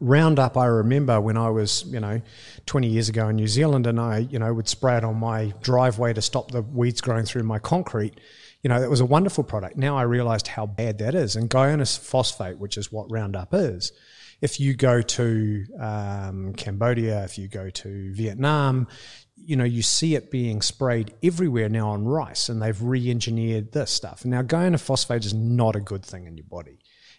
Roundup, I remember when I was, you know, 20 years ago in New Zealand and I, you know, would spray it on my driveway to stop the weeds growing through my concrete. You know, it was a wonderful product. Now I realized how bad that is. And guanous phosphate, which is what Roundup is, if you go to um, Cambodia, if you go to Vietnam, you know, you see it being sprayed everywhere now on rice, and they've re-engineered this stuff. Now, guanophosphate is not a good thing in your body,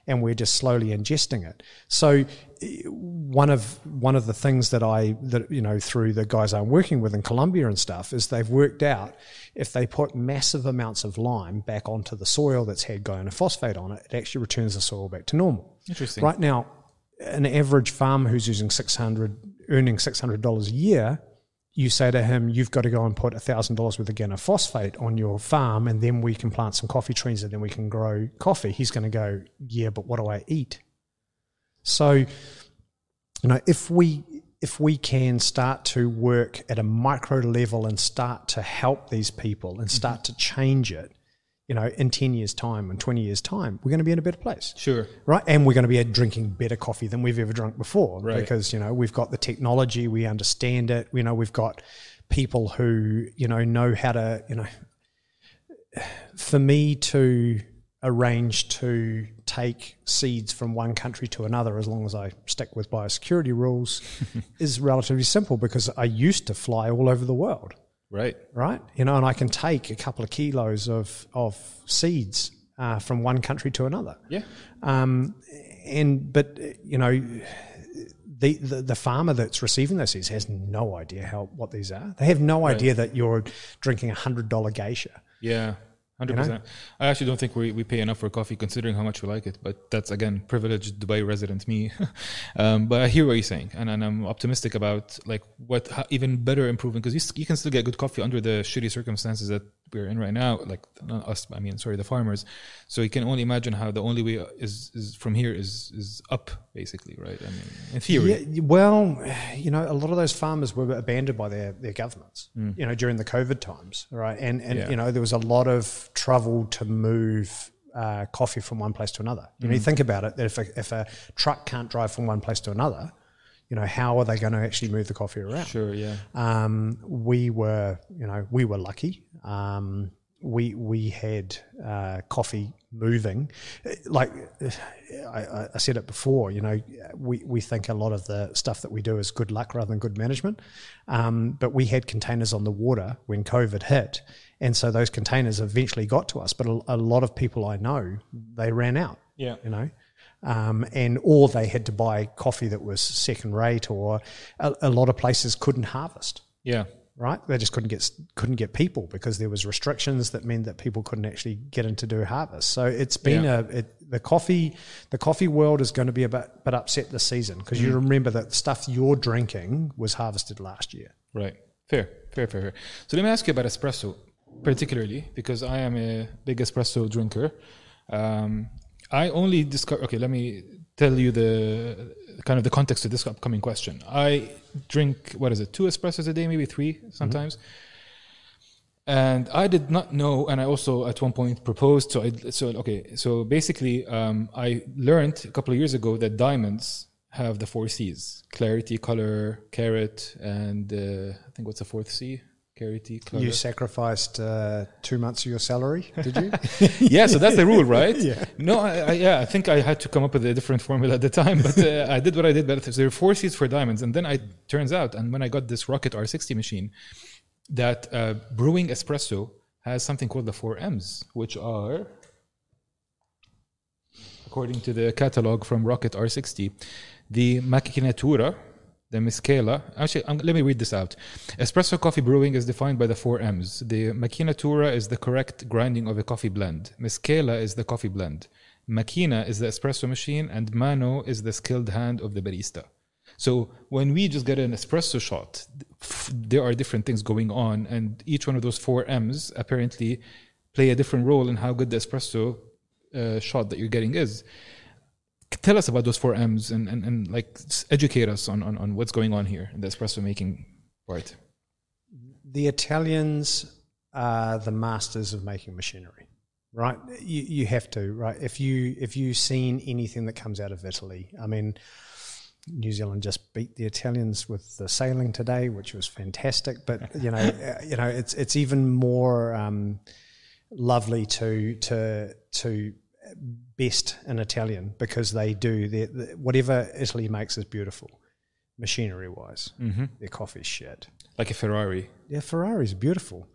and we're just slowly ingesting it. So, eh, one of one of the things that I that you know through the guys I'm working with in Colombia and stuff is they've worked out if they put massive amounts of lime back onto the soil that's had guanophosphate on it, it actually returns the soil back to normal. Interesting. Right now, an average farmer who's using 600, earning $600 a year, you say to him, you've got to go and put $1,000 worth of organophosphate on your farm and then we can plant some coffee trees and then we can grow coffee. He's going to go, yeah, but what do I eat? So, you know, if we if we can start to work at a micro level and start to help these people and mm-hmm. start to change it, you know, in 10 years' time and 20 years' time, we're going to be in a better place Sure. right? And we're going to be drinking better coffee than we've ever drunk before Right. because you know we've got the technology, we understand it. You know, we've got people who you know know how to you know. For me to arrange to take seeds from one country to another, as long as I stick with biosecurity rules, is relatively simple because I used to fly all over the world Right. right? You know, and I can take a couple of kilos of of seeds uh, from one country to another. Yeah. Um, and but you know, the, the the farmer that's receiving those seeds has no idea how what these are. They have no idea that you're drinking a hundred dollar geisha. Yeah. Hundred percent. I actually don't think we, we pay enough for coffee considering how much we like it. But that's again privileged Dubai resident me. um, but I hear what you're saying, and, and I'm optimistic about like what how, even better improving because you, you can still get good coffee under the shitty circumstances that we're in right now. Like not us, I mean, sorry, the farmers. So you can only imagine how the only way is is from here is is up basically, right? I mean, in theory. Yeah, well, you know, a lot of those farmers were abandoned by their, their governments, you know, during the COVID times, right? And, and Yeah. you know, there was a lot of trouble to move uh, coffee from one place to another. You know, you think about it, that if a, if a truck can't drive from one place to another, you know, how are they going to actually move the coffee around? Sure. Yeah. Um, we were, you know, we were lucky. Um, we we had uh, coffee moving, like I, I- said it before. You know, we we think a lot of the stuff that we do is good luck rather than good management. Um, but we had containers on the water when COVID hit, and so those containers eventually got to us. But a, a lot of people I know they ran out Yeah. you know. Um, and or they had to buy coffee that was second rate, or a, a lot of places couldn't harvest. Yeah. Right, they just couldn't get couldn't get people because there was restrictions that meant that people couldn't actually get in to do harvest. So it's been Yeah. a it, the coffee the coffee world is going to be a bit, bit upset this season because Mm. you remember that the stuff you're drinking was harvested last year. Right. Fair, fair, fair, fair. So let me ask you about espresso, particularly because I am a big espresso drinker. Um, I only discover. Okay, let me tell you the kind of the context of this upcoming question. I drink what is it, two espressos a day, maybe three sometimes. And I did not know, and I also at one point proposed. So, I, so okay. So basically, um, I learned a couple of years ago that diamonds have the four C's: clarity, color, carat, and uh, I think what's the fourth C? Clarity, color. You sacrificed uh, two months of your salary, did you? yeah, so that's the rule, right? Yeah. No, I, I, yeah, I think I had to come up with a different formula at the time, but uh, I did what I did. But there were four seeds for diamonds, and then I turns out, and when I got this Rocket R60 machine, that uh, brewing espresso has something called the four M's, which are, according to the catalog from Rocket R60, the macinatura, the miscela. Actually, um, let me read this out. Espresso coffee brewing is defined by the four M's. The macinatura is the correct grinding of a coffee blend. Miscela is the coffee blend. Macchina is the espresso machine, and mano is the skilled hand of the barista. So when we just get an espresso shot, there are different things going on, and each one of those four M's apparently play a different role in how good the espresso uh, shot that you're getting is. Tell us about those four M's and, and, and like educate us on, on, on what's going on here in the espresso making part. the Italians are the masters of making machinery, right? You, you have to, right? If you if you've seen anything that comes out of Italy, I mean, New Zealand just beat the Italians with the sailing today, which was fantastic. But you know, you know, it's it's even more um, lovely to to to best an Italian because they do their, whatever Italy makes is beautiful, machinery wise. Mm-hmm. Their coffee's shit. Like a Ferrari. Yeah, Ferrari's beautiful,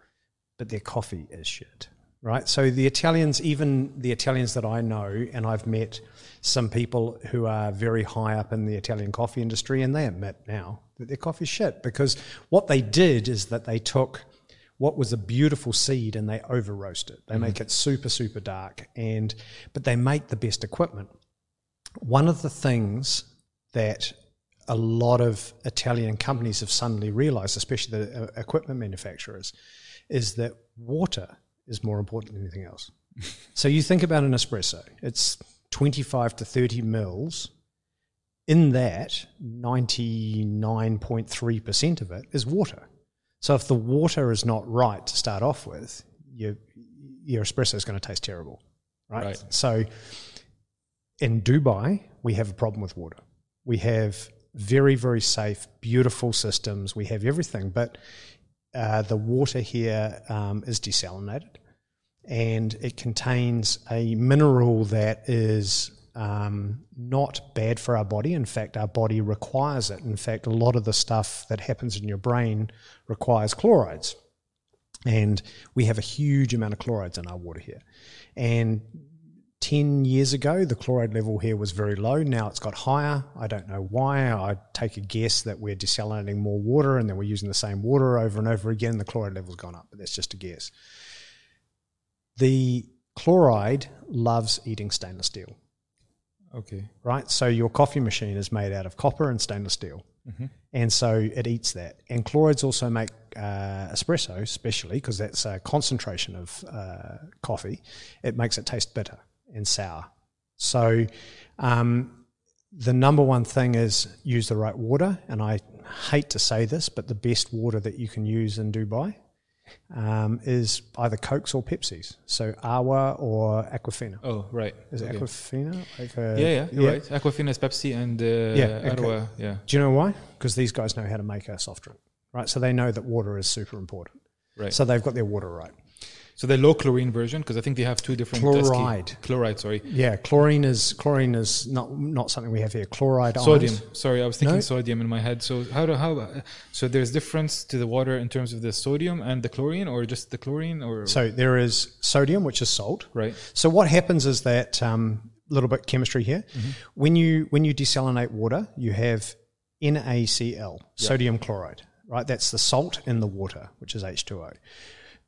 but their coffee is shit. Right. So the Italians, even the Italians that I know, and I've met some people who are very high up in the Italian coffee industry, and they admit now that their coffee's shit because what they did is that they took what was a beautiful seed and they over roast it. They mm-hmm. make it super, super dark, and but they make the best equipment. One of the things that a lot of Italian companies have suddenly realized, especially the uh, equipment manufacturers, is that water is more important than anything else. so you think about an espresso, it's 25 to 30 mils. In that, 99.3% of it is water. So if the water is not right to start off with, your your espresso is going to taste terrible, right? right? So in Dubai, we have a problem with water. We have very very safe, beautiful systems. We have everything, but uh, the water here um, is desalinated, and it contains a mineral that is um, not bad for our body. In fact, our body requires it. In fact, a lot of the stuff that happens in your brain requires chlorides. And we have a huge amount of chlorides in our water here. And 10 years ago, the chloride level here was very low. Now it's got higher. I don't know why. I take a guess that we're desalinating more water and then we're using the same water over and over again. The chloride level's gone up, but that's just a guess. The chloride loves eating stainless steel. Okay. Right? So your coffee machine is made out of copper and stainless steel. Mm-hmm. And so it eats that. And chlorides also make uh, espresso, especially because that's a concentration of uh, coffee. It makes it taste bitter and sour. So um, the number one thing is use the right water. And I hate to say this, but the best water that you can use in Dubai um, is either Cokes or Pepsis. So Arwa or Aquafina. Oh, right. Is it okay. Aquafina? Like a, yeah, yeah, you're yeah. right. Aquafina is Pepsi and uh, yeah, okay. yeah. Do you know why? Because these guys know how to make a soft drink, right? So they know that water is super important. Right. So they've got their water right. So the low chlorine version, because I think they have two different chloride. SK. Chloride, sorry. Yeah, chlorine is chlorine is not not something we have here. Chloride. Sodium. Ions. Sorry, I was thinking no? sodium in my head. So how do how? So there's difference to the water in terms of the sodium and the chlorine, or just the chlorine, or so there is sodium, which is salt. Right. So what happens is that a um, little bit chemistry here. Mm-hmm. When you when you desalinate water, you have NaCl, yep. sodium chloride. Right. That's the salt in the water, which is H2O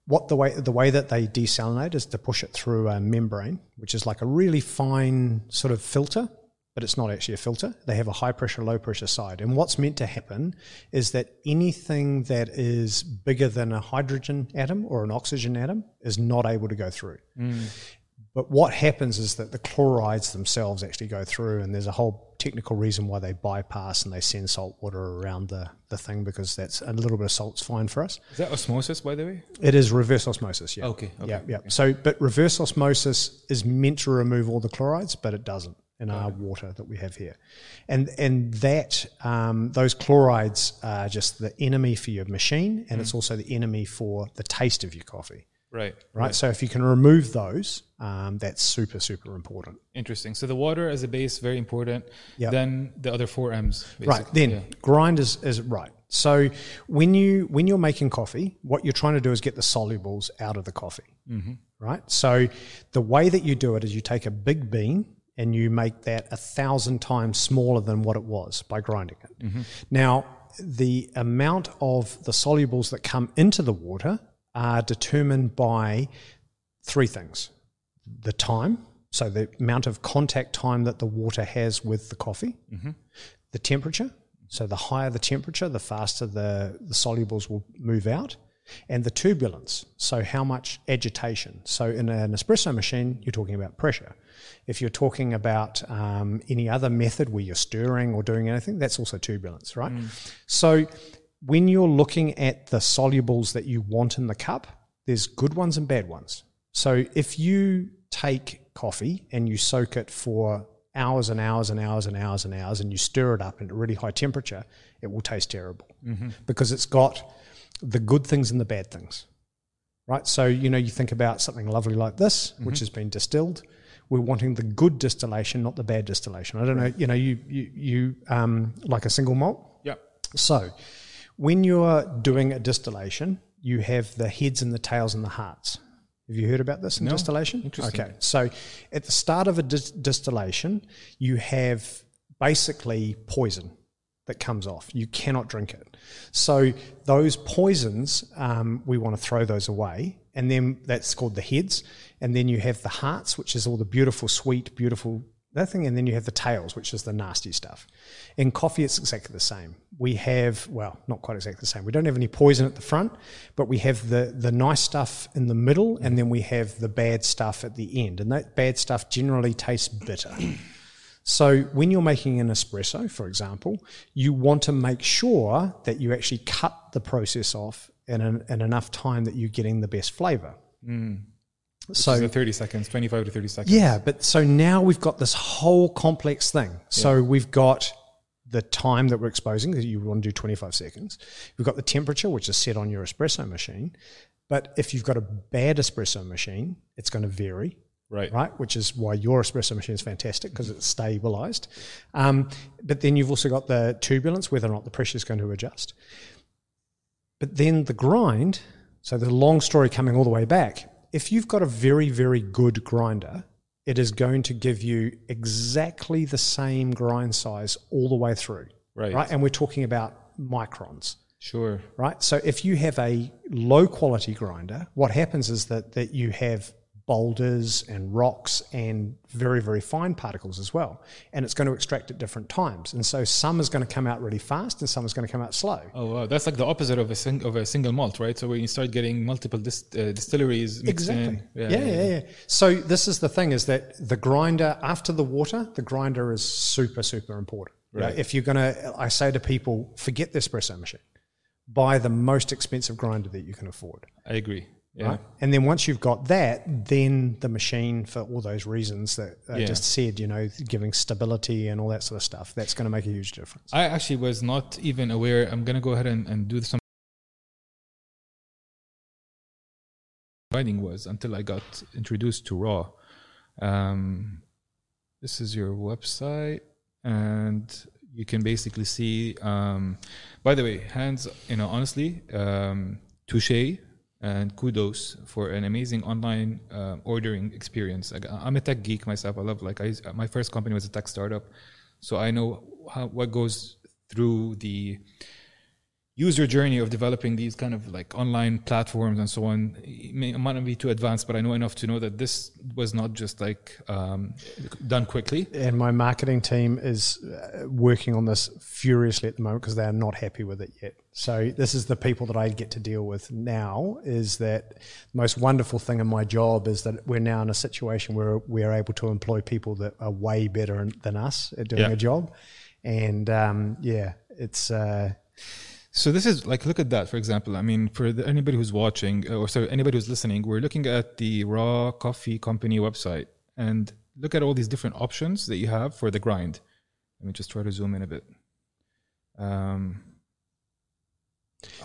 what the way the way that they desalinate is to push it through a membrane, which is like a really fine sort of filter, but it's not actually a filter. They have a high pressure, low pressure side. And what's meant to happen is that anything that is bigger than a hydrogen atom or an oxygen atom is not able to go through. Mm. But what happens is that the chlorides themselves actually go through, and there's a whole technical reason why they bypass and they send salt water around the, the thing because that's a little bit of salt's fine for us. Is that osmosis, by the way? It is reverse osmosis, yeah. Okay. okay yeah, yeah. Okay. So, but reverse osmosis is meant to remove all the chlorides, but it doesn't in our water that we have here, and and that um, those chlorides are just the enemy for your machine, and mm. it's also the enemy for the taste of your coffee. Right, right. Right. So if you can remove those, um, that's super, super important. Interesting. So the water as a base, very important. Yep. Then the other four M's. Basically. Right. Then yeah. grind is, is right. So when you when you're making coffee, what you're trying to do is get the solubles out of the coffee. Mm-hmm. Right. So the way that you do it is you take a big bean and you make that a thousand times smaller than what it was by grinding it. Mm-hmm. Now the amount of the solubles that come into the water are determined by three things the time, so the amount of contact time that the water has with the coffee, mm-hmm. the temperature, so the higher the temperature, the faster the, the solubles will move out, and the turbulence, so how much agitation. So in an espresso machine, you're talking about pressure. If you're talking about um, any other method where you're stirring or doing anything, that's also turbulence, right? Mm. So when you're looking at the solubles that you want in the cup, there's good ones and bad ones. So if you take coffee and you soak it for hours and hours and hours and hours and hours and you stir it up at a really high temperature, it will taste terrible because it's got the good things and the bad things. Right? So, you know, you think about something lovely like this, which has been distilled. We're wanting the good distillation, not the bad distillation. I don't know, you know, you, you, you um, like a single malt. Yeah. So, when you're doing a distillation, you have the heads and the tails and the hearts. Have you heard about this in No. distillation? Interesting. Okay. So, at the start of a dis- distillation, you have basically poison that comes off. You cannot drink it. So, those poisons, um, we want to throw those away. And then that's called the heads. And then you have the hearts, which is all the beautiful, sweet, beautiful that thing, and then you have the tails, which is the nasty stuff. In coffee, it's exactly the same. We have, well, not quite exactly the same. We don't have any poison at the front, but we have the the nice stuff in the middle, and then we have the bad stuff at the end. And that bad stuff generally tastes bitter. So when you're making an espresso, for example, you want to make sure that you actually cut the process off in, an, in enough time that you're getting the best flavor. Mm. So the 30 seconds, 25 to 30 seconds. Yeah, but so now we've got this whole complex thing. So we've got the time that we're exposing, that you want to do 25 seconds. We've got the temperature, which is set on your espresso machine. But if you've got a bad espresso machine, it's going to vary, Right. right? Which is why your espresso machine is fantastic because it's stabilized. Um, but then you've also got the turbulence, whether or not the pressure is going to adjust. But then the grind, so the long story coming all the way back, if you've got a very, very good grinder, it is going to give you exactly the same grind size all the way through. Right. Right. And we're talking about microns. Sure. Right. So if you have a low quality grinder, what happens is that, that you have boulders and rocks and very, very fine particles as well. And it's going to extract at different times. And so some is going to come out really fast and some is going to come out slow. Oh, wow. That's like the opposite of a sing- of a single malt, right? So when you start getting multiple dis- uh, distilleries mixed Exactly. in. Yeah, yeah, yeah, So this is the thing: is that the grinder after the water, the grinder is super, super important. You know, Right. if you're gonna, I say to people, forget the espresso machine, buy the most expensive grinder that you can afford. I agree. Yeah. Right? And then once you've got that, then the machine, for all those reasons that I Yeah. just said, you know, giving stability and all that sort of stuff, that's going to make a huge difference. I actually was not even aware. I'm going to go ahead and, and do some writing was until I got introduced to Raw. Um, this is your website, and you can basically see. Um, by the way, hands, you know, honestly, um, touche and kudos for an amazing online uh, ordering experience. Like, I'm a tech geek myself. I love like I, my first company was a tech startup, so I know how, what goes through the user journey of developing these kind of like online platforms and so on. It may it might not be too advanced, but I know enough to know that this was not just like um, done quickly. and my marketing team is uh, working on this furiously at the moment because they are not happy with it yet. So this is the people that I get to deal with now. Is that the most wonderful thing in my job is that we're now in a situation where we're able to employ people that are way better than us at doing Yeah. a job, and um, yeah, it's. Uh, So this is like look at that for example. I mean, for the, anybody who's watching uh, or sorry, anybody who's listening, we're looking at the Raw Coffee Company website and look at all these different options that you have for the grind. Let me just try to zoom in a bit. Um,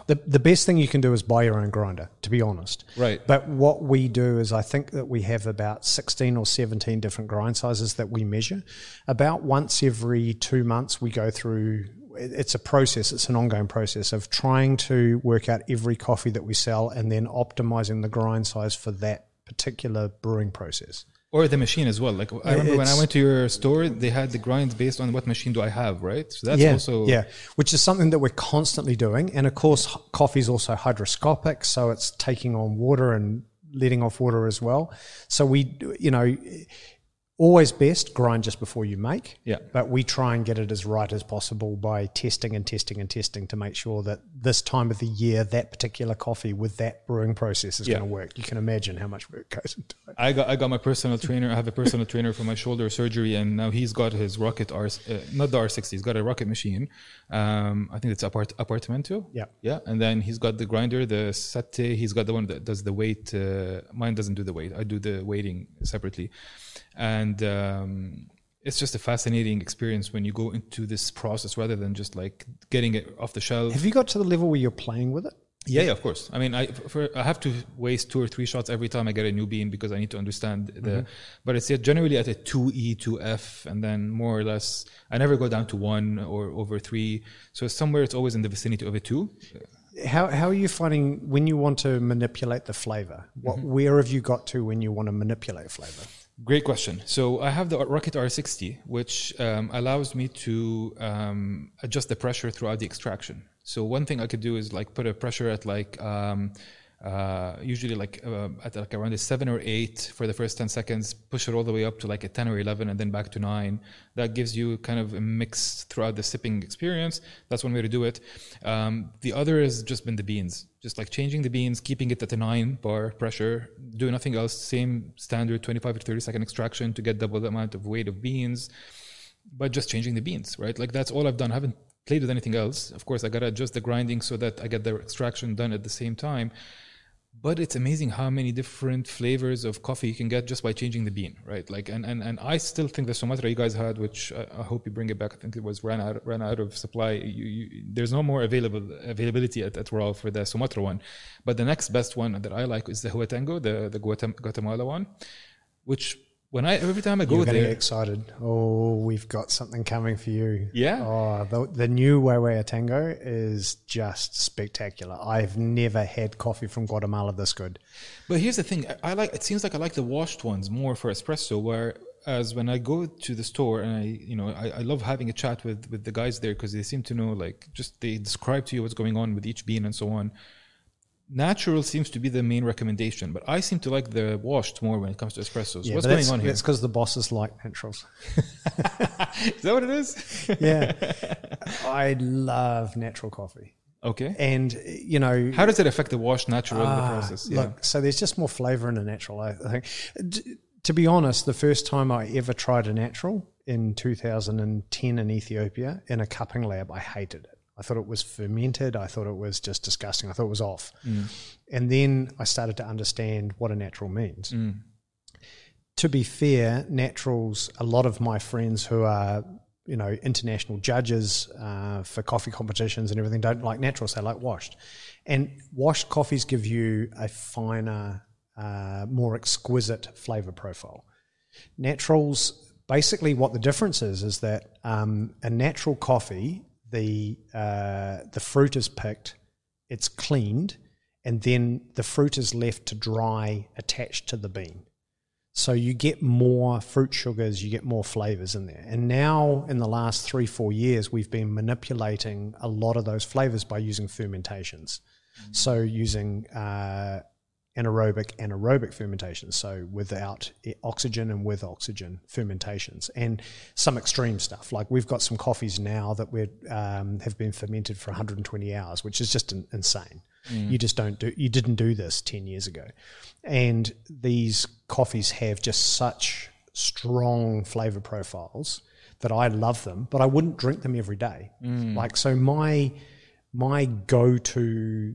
the the best thing you can do is buy your own grinder. To be honest, right. But what we do is, I think that we have about 16 or 17 different grind sizes that we measure. About once every two months, we go through. It- It's a process. It's an ongoing process of trying to work out every coffee that we sell and then optimizing the grind size for that particular brewing process. Or the machine as well. Like I remember when I went to your store, they had the grinds based on what machine do I have, right? So that's yeah, also yeah, which is something that we're constantly doing. And of course, coffee is also hydroscopic, so it's taking on water and letting off water as well. So we, you know, always best grind just before you make. Yeah. But we try and get it as right as possible by testing and testing and testing to make sure that this time of the year, that particular coffee with that brewing process is Yeah. going to work. You can imagine how much work goes into it. I got I got my personal trainer. I have a personal trainer for my shoulder surgery, and now he's got his Rocket R, uh, not the R60. He's got a Rocket machine. Um, I think it's apart Apartamento. Yeah. yeah. And then he's got the grinder, the Sette. He's got the one that does the weight. Uh, mine doesn't do the weight. I do the weighting separately, and um, it's just a fascinating experience when you go into this process rather than just like getting it off the shelf. Have you got to the level where you're playing with it? Yeah, yeah, of course. I mean, I for, I have to waste two or three shots every time I get a new beam because I need to understand the. Mm-hmm. But it's generally at a two E, two F, and then more or less, I never go down to one or over three. So somewhere it's always in the vicinity of a two. How, how are you finding when you want to manipulate the flavor? What, Mm-hmm. Where have you got to when you want to manipulate flavor? Great question. So I have the Rocket R60, which um, allows me to um, adjust the pressure throughout the extraction. So one thing I could do is like put a pressure at like um, uh, usually like uh, at like around a seven or eight for the first ten seconds, push it all the way up to like a ten or eleven, and then back to nine. That gives you kind of a mix throughout the sipping experience. That's one way to do it. Um, the other has just been the beans, just like changing the beans, keeping it at a nine bar pressure, do nothing else. Same standard twenty-five to thirty second extraction to get double the amount of weight of beans but just changing the beans, right? Like that's all I've done. I haven't played with anything else. Of course, I gotta adjust the grinding so that I get the extraction done at the same time. But it's amazing how many different flavors of coffee you can get just by changing the bean, right? Like, and and, and I still think the Sumatra you guys had, which I, I hope you bring it back. I think it was ran out ran out of supply. You, you, there's no more available availability at, at Raw for the Sumatra one. But the next best one that I like is the Huatango, the the Guatemala one, which when I every time I go You're there, getting excited. Oh, we've got something coming for you. Yeah? Oh, the, the new Huehuetenango is just spectacular. I've never had coffee from Guatemala this good. But here's the thing: I I like. It seems like I like the washed ones more for espresso. Whereas when I go to the store and I, you know, I, I love having a chat with with the guys there because they seem to know, like, just they describe to you what's going on with each bean and so on. Natural seems to be the main recommendation, but I seem to like the washed more when it comes to espressos. Yeah, what's going on here? It's because the bosses like naturals. Is that what it is? Yeah. I love natural coffee. okay. And, you know, How does it affect the washed natural in the Ah, process? Yeah. Look, so there's just more flavor in a natural. I think. D- to be honest, the first time I ever tried a natural in 2010 in Ethiopia in a cupping lab, I hated it. I thought it was fermented. I thought it was just disgusting. I thought it was off. And then I started to understand what a natural means. To be fair, naturals, a lot of my friends who are, you know, international judges uh, for coffee competitions and everything don't like naturals, they like washed. And washed coffees give you a finer, uh, more exquisite flavor profile. Naturals, basically, what the difference is, is that um, a natural coffee, the uh, the fruit is picked, it's cleaned, and then the fruit is left to dry attached to the bean. So you get more fruit sugars, you get more flavors in there. And now, in the last three, four years, we've been manipulating a lot of those flavors by using fermentations. So using uh, anaerobic anaerobic fermentations, so without oxygen and with oxygen fermentations, and some extreme stuff. Like we've got some coffees now that we um, have been fermented for 120 hours, which is just in, insane. You just don't do. You didn't do this 10 years ago, and these coffees have just such strong flavor profiles that I love them, but I wouldn't drink them every day. Like so, my my go-to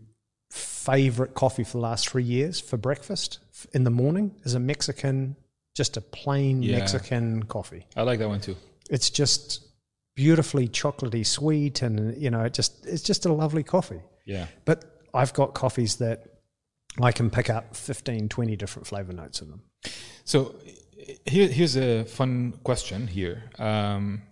favorite coffee for the last three years for breakfast in the morning is a Mexican, just a plain Yeah. Mexican coffee. I like that one too. It's just beautifully chocolatey sweet, and you know, it just it's just a lovely coffee. Yeah. But I've got coffees that I can pick up 15, 20 different flavor notes in them. So here, here's a fun question here. Um,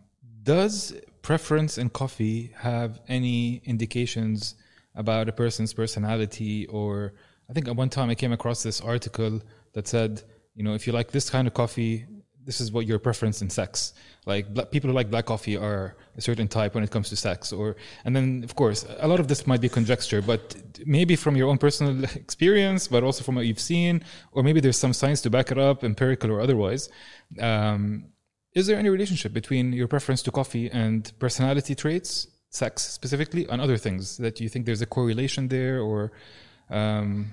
does preference in coffee have any indications about a person's personality? Or I think at one time I came across this article that said, you know, if you like this kind of coffee, this is what your preference in sex. Like black, people who like black coffee are a certain type when it comes to sex, or and then of course a lot of this might be conjecture, but maybe from your own personal experience, but also from what you've seen, or maybe there's some science to back it up, empirical or otherwise. Um, is there any relationship between your preference to coffee and personality traits, sex specifically, and other things that you think there's a correlation there, or um,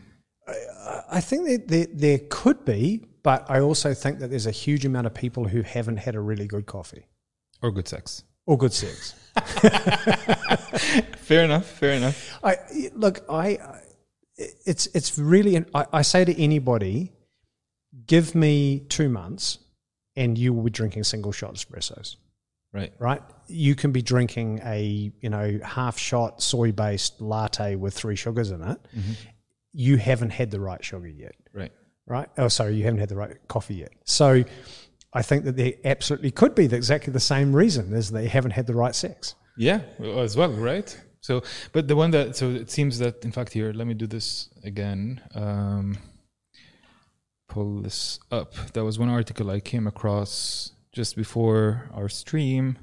I think that there, there could be, but I also think that there's a huge amount of people who haven't had a really good coffee or good sex? or good sex. Fair enough. Fair enough. I look, I it's it's really. I, I say to anybody, give me two months, and you will be drinking single shot espressos. Right. Right, you can be drinking a you know half shot soy based latte with three sugars in it. You haven't had the right sugar yet. Right. right? Oh, sorry, you haven't had the right coffee yet. So I think that there absolutely could be the, exactly the same reason as they haven't had the right sex. Yeah, as well, right? So, but the one that so it seems that in fact here, let me do this again. Um, pull this up. That was one article I came across just before our stream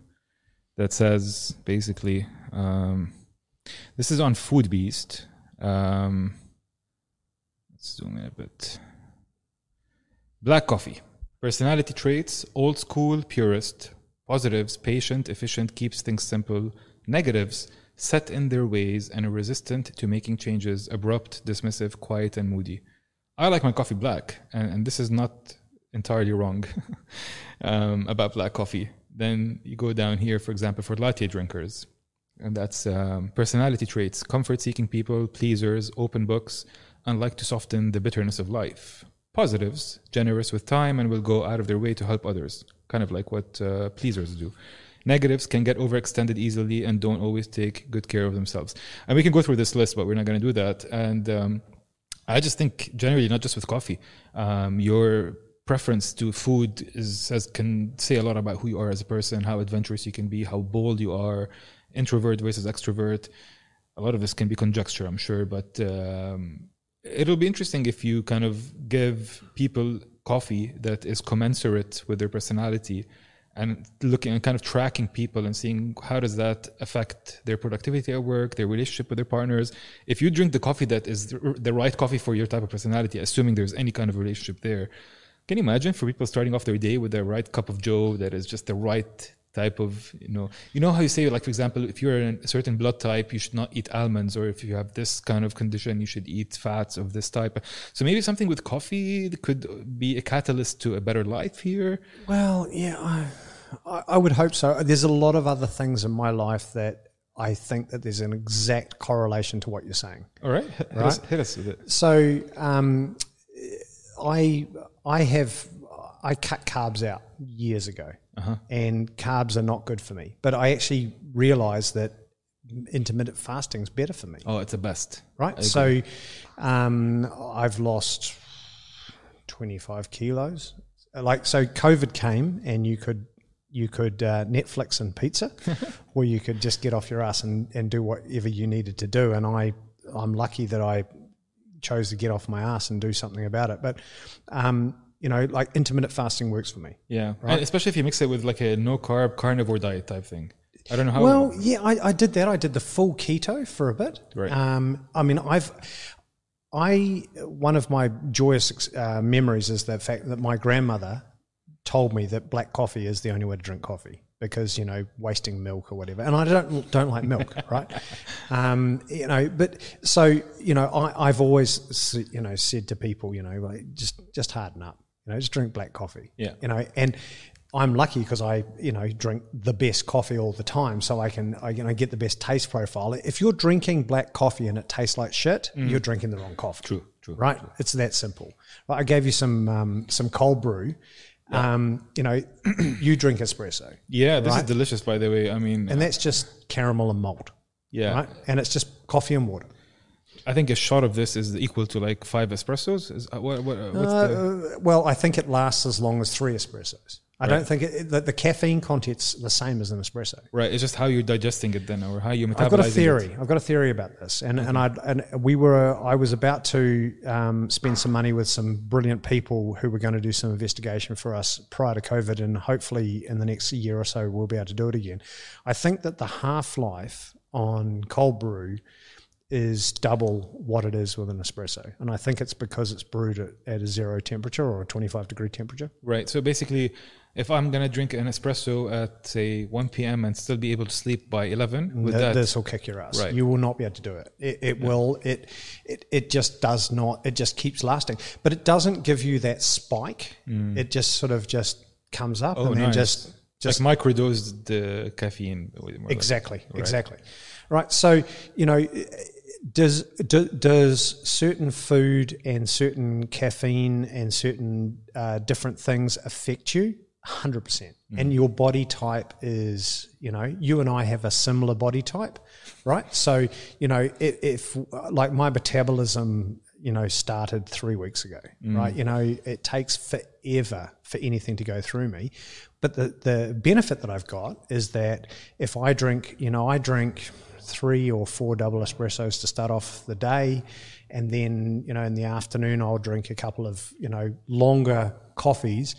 that says basically um, this is on Foodbeast. Um, let's zoom in a bit. Black coffee. Personality traits old school, purist. Positives patient, efficient, keeps things simple. Negatives set in their ways and resistant to making changes, abrupt, dismissive, quiet, and moody. I like my coffee black, and, and this is not entirely wrong um, about black coffee. Then you go down here, for example, for latte drinkers. And that's um, personality traits, comfort seeking people, pleasers, open books, and like to soften the bitterness of life. Positives, generous with time and will go out of their way to help others, kind of like what uh, pleasers do. Negatives can get overextended easily and don't always take good care of themselves. And we can go through this list, but we're not going to do that. And um, I just think generally, not just with coffee, um, your preference to food is says can say a lot about who you are as a person, how adventurous you can be, how bold you are, introvert versus extrovert. A lot of this can be conjecture, I'm sure, but um, it'll be interesting if you kind of give people coffee that is commensurate with their personality and looking and kind of tracking people and seeing how does that affect their productivity at work their relationship with their partners if you drink the coffee that is the right coffee for your type of personality assuming there's any kind of relationship there can you imagine for people starting off their day with the right cup of joe that is just the right type of you know you know how you say like for example if you're in a certain blood type you should not eat almonds or if you have this kind of condition you should eat fats of this type so maybe something with coffee could be a catalyst to a better life here Well, yeah, I, I would hope so. There's a lot of other things in my life that I think that there's an exact correlation to what you're saying. all right hit, us, hit us with it So um, I I have I cut carbs out years ago, and carbs are not good for me. But I actually realised that intermittent fasting is better for me. oh it's the best Right. So um, I've lost 25 kilos. Like so, COVID came and you could you could uh, Netflix and pizza, or you could just get off your ass and, and do whatever you needed to do. And I I'm lucky that I chose to get off my ass and do something about it. But um, you know, like intermittent fasting works for me. yeah and especially if you mix it with like a no carb carnivore diet type thing i don't know how Well, yeah, I, I did that. I did the full keto for a bit. Right. Um, I mean, I've, I one of my joyous uh, memories is the fact that my grandmother told me that black coffee is the only way to drink coffee because you know wasting milk or whatever, and I don't don't like milk, right? Um, you know, but so you know, I, I've always you know said to people, you know, like just just harden up, you know, just drink black coffee, Yeah. you know, and I'm lucky because I, you know, drink the best coffee all the time, so I can, I, you know, get the best taste profile. If you're drinking black coffee and it tastes like shit, you're drinking the wrong coffee. Mm. True, true, right? It's that simple. I gave you some um, some cold brew. Um, you know, you drink espresso, yeah this is delicious by the way. I mean and that's just caramel and malt, yeah. Right? And it's just coffee and water. i think a shot of this is equal to like five espressos? Is uh, what, what, uh, what's the Uh, well, I think it lasts as long as three espressos. I don't think it, the, the caffeine content's the same as an espresso. Right. It's just how you're digesting it then, or how you metabolizing it. I've got a it. theory. I've got a theory about this, and and I and we were I was about to um, spend some money with some brilliant people who were going to do some investigation for us prior to COVID, and hopefully in the next year or so we'll be able to do it again. I think that the half life on cold brew is double what it is with an espresso, and I think it's because it's brewed at, at a zero temperature or a twenty five degree temperature. Right. So basically, if I'm gonna drink an espresso at say 1 p.m. and still be able to sleep by 11, with Th- that, this will kick your ass. Right. You will not be able to do it. It, it will. It, it it just does not. It just keeps lasting, but it doesn't give you that spike. It just sort of just comes up Mm. Oh, and then nice. just just like microdose the caffeine. more or less. exactly exactly right. So you know. Does do, does certain food and certain caffeine and certain uh, different things affect you? Hundred percent. Mm-hmm. And your body type is, you know, you and I have a similar body type, right? So, you know, if, if like my metabolism, you know, started three weeks ago, mm. right? You know, it takes forever for anything to go through me. But the the benefit that I've got is that if I drink, you know, I drink three or four double espressos to start off the day, and then you know in the afternoon I'll drink a couple of you know longer coffees.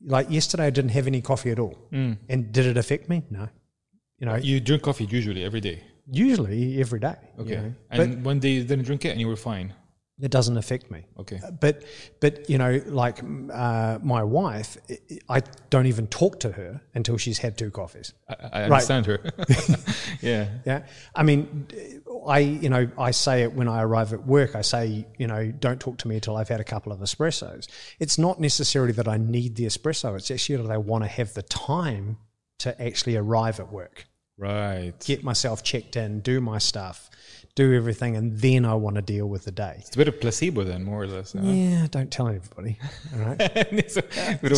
Like yesterday, I didn't have any coffee at all, mm. and did it affect me? No. You know, You drink coffee usually every day. usually every day. you Okay. know. and one day you didn't drink it and you were fine. It doesn't affect me. Okay. But but you know, like uh, my wife, I- don't even talk to her until she's had two coffees. I, I understand her. yeah. Yeah. I mean, I, you know, I say it when I arrive at work. I say, you know, don't talk to me until I've had a couple of espressos. It's not necessarily that I need the espresso. It's actually that I want to have the time to actually arrive at work, Right. get myself checked in, do my stuff, do everything, and then I want to deal with the day. It's a bit of placebo then, more or less. huh? Yeah, don't tell everybody. All right. so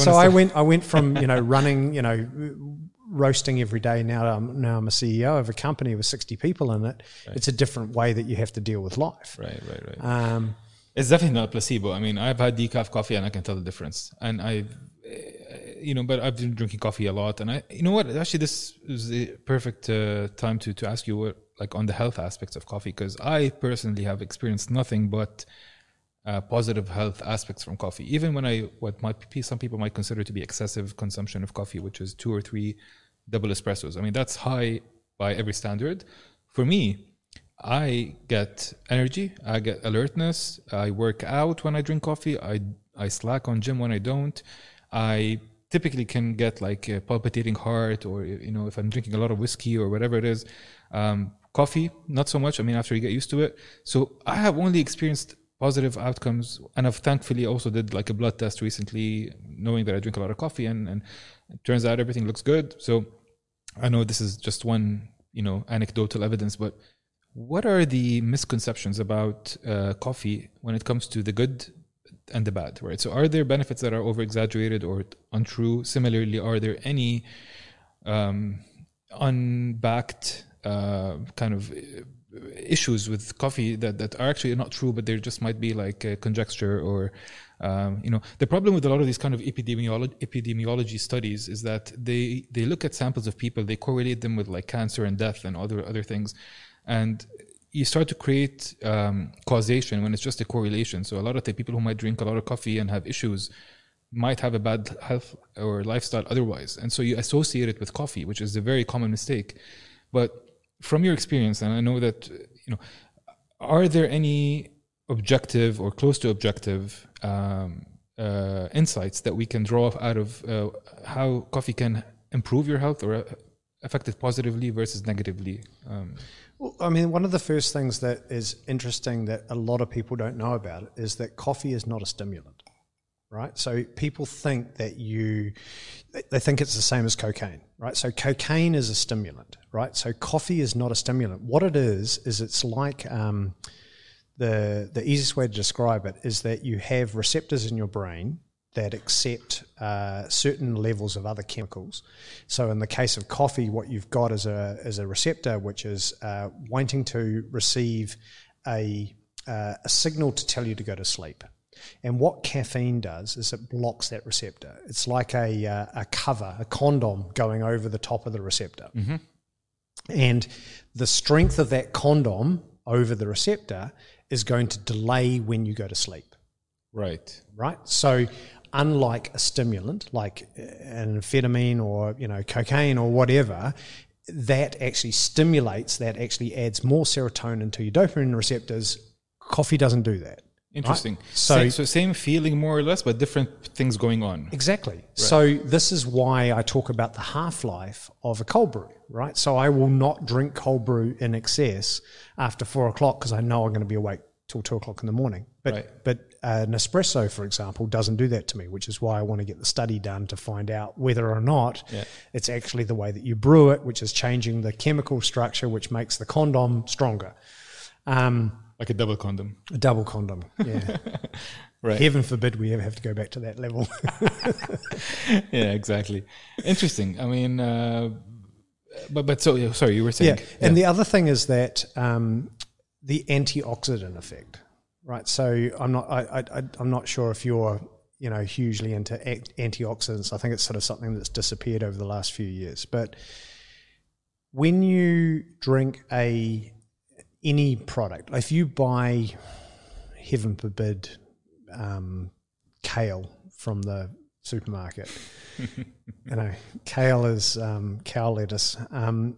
so I went. I went from you know running, you know, roasting every day. Now I'm now I'm a CEO of a company with 60 people in it. It's a different way that you have to deal with life. Right, right, right. Um, It's definitely not placebo. I mean, I've had decaf coffee and I can tell the difference. And I, you know, but I've been drinking coffee a lot. And I, you know what? Actually, this is the perfect uh, time to to ask you what, like, on the health aspects of coffee, because I personally have experienced nothing but uh, positive health aspects from coffee. Even when I, what might be, some people might consider to be excessive consumption of coffee, which is two or three double espressos. I mean, that's high by every standard. For me, I get energy, I get alertness, I work out when I drink coffee, I I slack on gym when I don't. I typically can get like a palpitating heart or you know if I'm drinking a lot of whiskey or whatever it is. Um, coffee, not so much. I mean after you get used to it. So I have only experienced positive outcomes and I've thankfully also did like a blood test recently knowing that I drink a lot of coffee and, and it turns out everything looks good. So I know this is just one, you know, anecdotal evidence, but what are the misconceptions about uh, coffee when it comes to the good and the bad, right? So, are there benefits that are over exaggerated or untrue? Similarly, are there any um, unbacked uh, kind of issues with coffee that, that are actually not true, but there just might be like uh, conjecture or um, you know the problem with a lot of these kind of epidemiology, epidemiology studies is that they they look at samples of people, they correlate them with like cancer and death and other other things, and you start to create um, causation when it's just a correlation. So a lot of the people who might drink a lot of coffee and have issues might have a bad health or lifestyle otherwise, and so you associate it with coffee, which is a very common mistake. But from your experience, and I know that you know, are there any objective or close to objective um, uh, insights that we can draw out of uh, how coffee can improve your health or uh, affect it positively versus negatively? Um, well, I mean, one of the first things that is interesting that a lot of people don't know about is that coffee is not a stimulant, right? So people think that you, they think it's the same as cocaine, right? So cocaine is a stimulant, right? So coffee is not a stimulant. What it is is it's like um, the the easiest way to describe it is that you have receptors in your brain that accept uh, certain levels of other chemicals. So in the case of coffee, what you've got is a is a receptor which is uh, wanting to receive a uh, a signal to tell you to go to sleep. And what caffeine does is it blocks that receptor. It's like a, uh, a cover, a condom going over the top of the receptor. And the strength of that condom over the receptor is going to delay when you go to sleep Right. right? So, unlike a stimulant like an amphetamine or you know cocaine or whatever, that actually stimulates, that actually adds more serotonin to your dopamine receptors. Coffee doesn't do that. Interesting. So- So, so same feeling more or less, but different things going on. Exactly. So this is why I talk about the half life of a cold brew, right? So I will not drink cold brew in excess after four o'clock because I know I'm going to be awake till two o'clock in the morning. But Right. but uh, Nespresso, for example, doesn't do that to me, which is why I want to get the study done to find out whether or not Yeah. it's actually the way that you brew it, which is changing the chemical structure, which makes the condom stronger. Um, Like a double condom. a double condom, yeah. Right. Heaven forbid we ever have to go back to that level. yeah, exactly. Interesting. I mean, uh, but but so sorry, you were saying. Yeah, and the other thing is that um, the antioxidant effect, right? So I'm not, I, I, I'm not sure if you're, you know, hugely into antioxidants. I think it's sort of something that's disappeared over the last few years. But when you drink a any product, if you buy heaven forbid um, kale from the supermarket, you know, kale is um, cow lettuce. Um,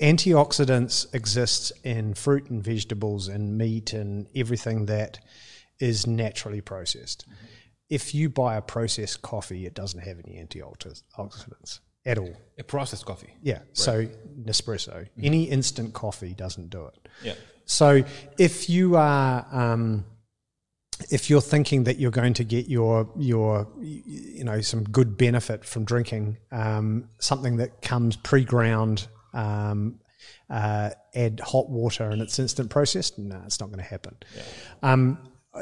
antioxidants exist in fruit and vegetables and meat and everything that is naturally processed. If you buy a processed coffee, it doesn't have any antioxidants at all. a processed coffee. Yeah. So Nespresso, any instant coffee doesn't do it. Yeah. So if you are, um, if you're thinking that you're going to get your your you know some good benefit from drinking um, something that comes pre-ground, um, uh, add hot water and it's instant processed, no, it's not going to happen. Um,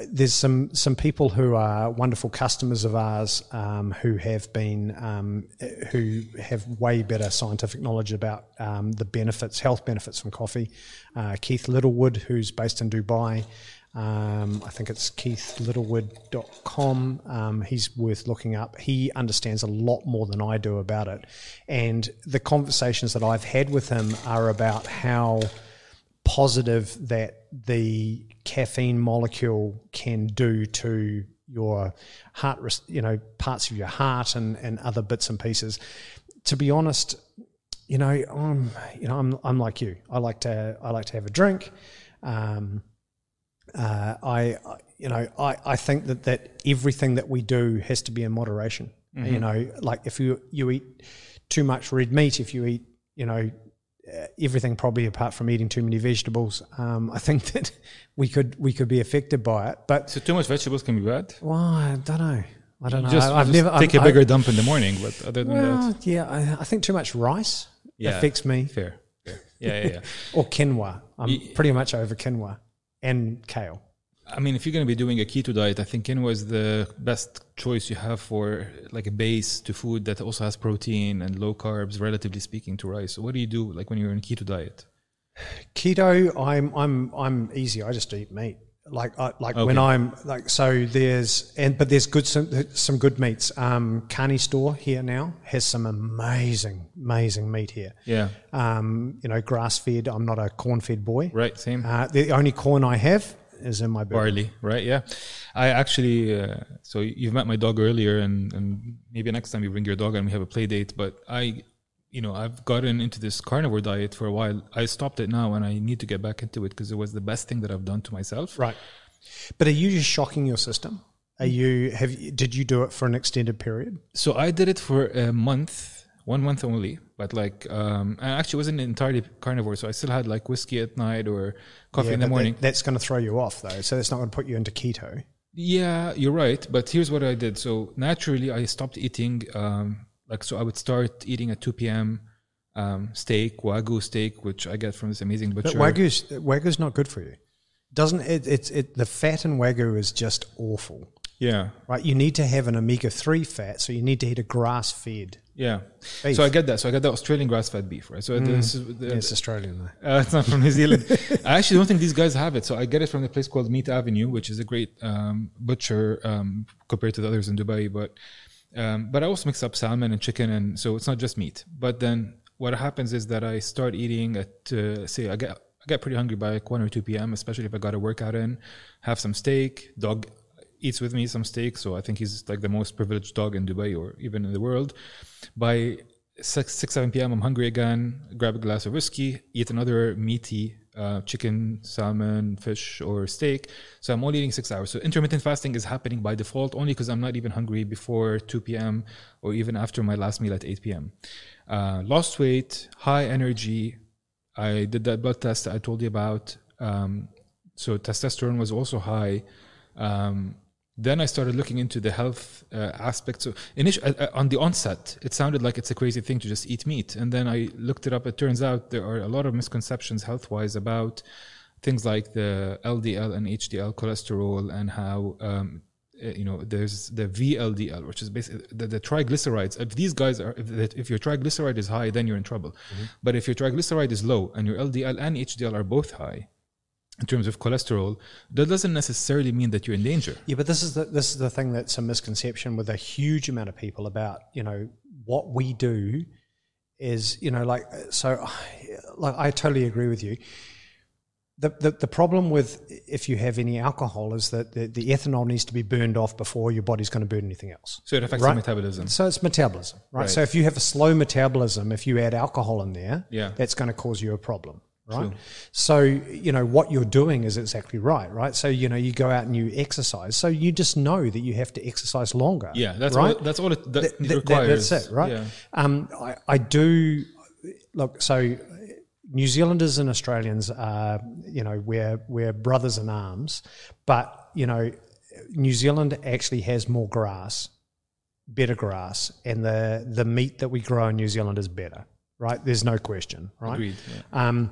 there's some some people who are wonderful customers of ours um, who have been um, who have way better scientific knowledge about um, the benefits, health benefits from coffee. Uh, Keith Littlewood, who's based in Dubai. Um, I think it's keithlittlewood.com. Um, he's worth looking up. He understands a lot more than I do about it. And the conversations that I've had with him are about how positive that the caffeine molecule can do to your heart, you know, parts of your heart and, and other bits and pieces. To be honest, you know, I'm, you know, I'm, I'm like you. I like to, I like to have a drink. Um, uh, I, you know, I, I think that, that everything that we do has to be in moderation. You know, like if you you eat too much red meat, if you eat, you know, everything probably apart from eating too many vegetables, um, I think that we could we could be affected by it. But So too much vegetables can be bad. well, I don't know. I don't know. Just, I, I've just never take I'm- a bigger dump in the morning, but other than Well, that, yeah, I, I think too much rice Yeah. affects me, fair. fair. Yeah, yeah, yeah. or quinoa. I'm pretty much over quinoa and kale. I mean, if you're going to be doing a keto diet, I think quinoa is the best choice you have for like a base to food that also has protein and low carbs, relatively speaking, to rice. So, what do you do like when you're in keto diet? Keto, I'm I'm I'm easy. I just eat meat. Like I, like when I'm like so there's and but there's good some some good meats. Um, Carney store here now has some amazing amazing meat here. Yeah, Um, you know, grass fed. I'm not a corn fed boy. right. Same. Uh, the only corn I have is in my belly. barley, right? Yeah, I actually. Uh, so you've met my dog earlier, and and maybe next time you bring your dog and we have a play date. But I, you know, I've gotten into this carnivore diet for a while. I stopped it now, and I need to get back into it because it was the best thing that I've done to myself. Right. But are you just shocking your system? Are you have you- did you do it for an extended period? So I did it for a month, one month only. But like, um, I actually wasn't entirely carnivore, so I still had like whiskey at night or coffee Yeah, in the morning. That, that's going to throw you off though. So that's not going to put you into keto. Yeah, you're right. But here's what I did. So naturally, I stopped eating. Um, like, so I would start eating at 2 p.m. Um, steak, wagyu steak, which I get from this amazing But butcher. wagyu's wagyu's not good for you. Doesn't it? It's it. The fat in wagyu is just awful. Yeah. right? You need to have an omega three fat, so you need to eat a grass fed. Yeah. Beef. So I get that. So I get the Australian grass fed beef, right? So this is the, It's Australian though. Uh, it's not from New Zealand. I actually don't think these guys have it. So I get it from the place called Meat Avenue, which is a great um, butcher um, compared to the others in Dubai. But um, but I also mix up salmon and chicken, and so it's not just meat. But then what happens is that I start eating at uh, say I get I get pretty hungry by like one or two p.m. Especially if I got a workout in, have some steak. Dog eats with me some steak, so I think he's like the most privileged dog in Dubai or even in the world. By six, seven p.m. I'm hungry again. Grab a glass of whiskey, eat another meaty uh, chicken, salmon, fish, or steak. So I'm only eating six hours. So intermittent fasting is happening by default only because I'm not even hungry before 2 p.m. or even after my last meal at 8 p.m. Uh, lost weight, high energy. I did that blood test I told you about. Um, so testosterone was also high. Um, then I started looking into the health uh, aspects. So initially, uh, on the onset, it sounded like it's a crazy thing to just eat meat. And then I looked it up. It turns out there are a lot of misconceptions health-wise about things like the LDL and HDL cholesterol and how um, uh, you know there's the VLDL, which is basically the, the triglycerides. If these guys are, if, if your triglyceride is high, then you're in trouble. But if your triglyceride is low and your LDL and HDL are both high, in terms of cholesterol, that doesn't necessarily mean that you're in danger. Yeah, but this is the this is the thing that's a misconception with a huge amount of people about you know what we do is you know like so like I totally agree with you. The, the, the problem with if you have any alcohol is that the, the ethanol needs to be burned off before your body's going to burn anything else. So it affects Right. your metabolism. So it's metabolism, right? Right. So if you have a slow metabolism, if you add alcohol in there, Yeah. that's going to cause you a problem, right? So you know what you're doing is exactly right, right? So you know you go out and you exercise, so you just know that you have to exercise longer. Yeah, that's right. all. That's all it, that Th- it that- requires. that's it, right? Yeah. Um, I, I do look. So New Zealanders and Australians are, you know, we're we're brothers in arms, but you know, New Zealand actually has more grass, better grass, and the the meat that we grow in New Zealand is better. Right? There's no question. Right? Agreed. Yeah. Um,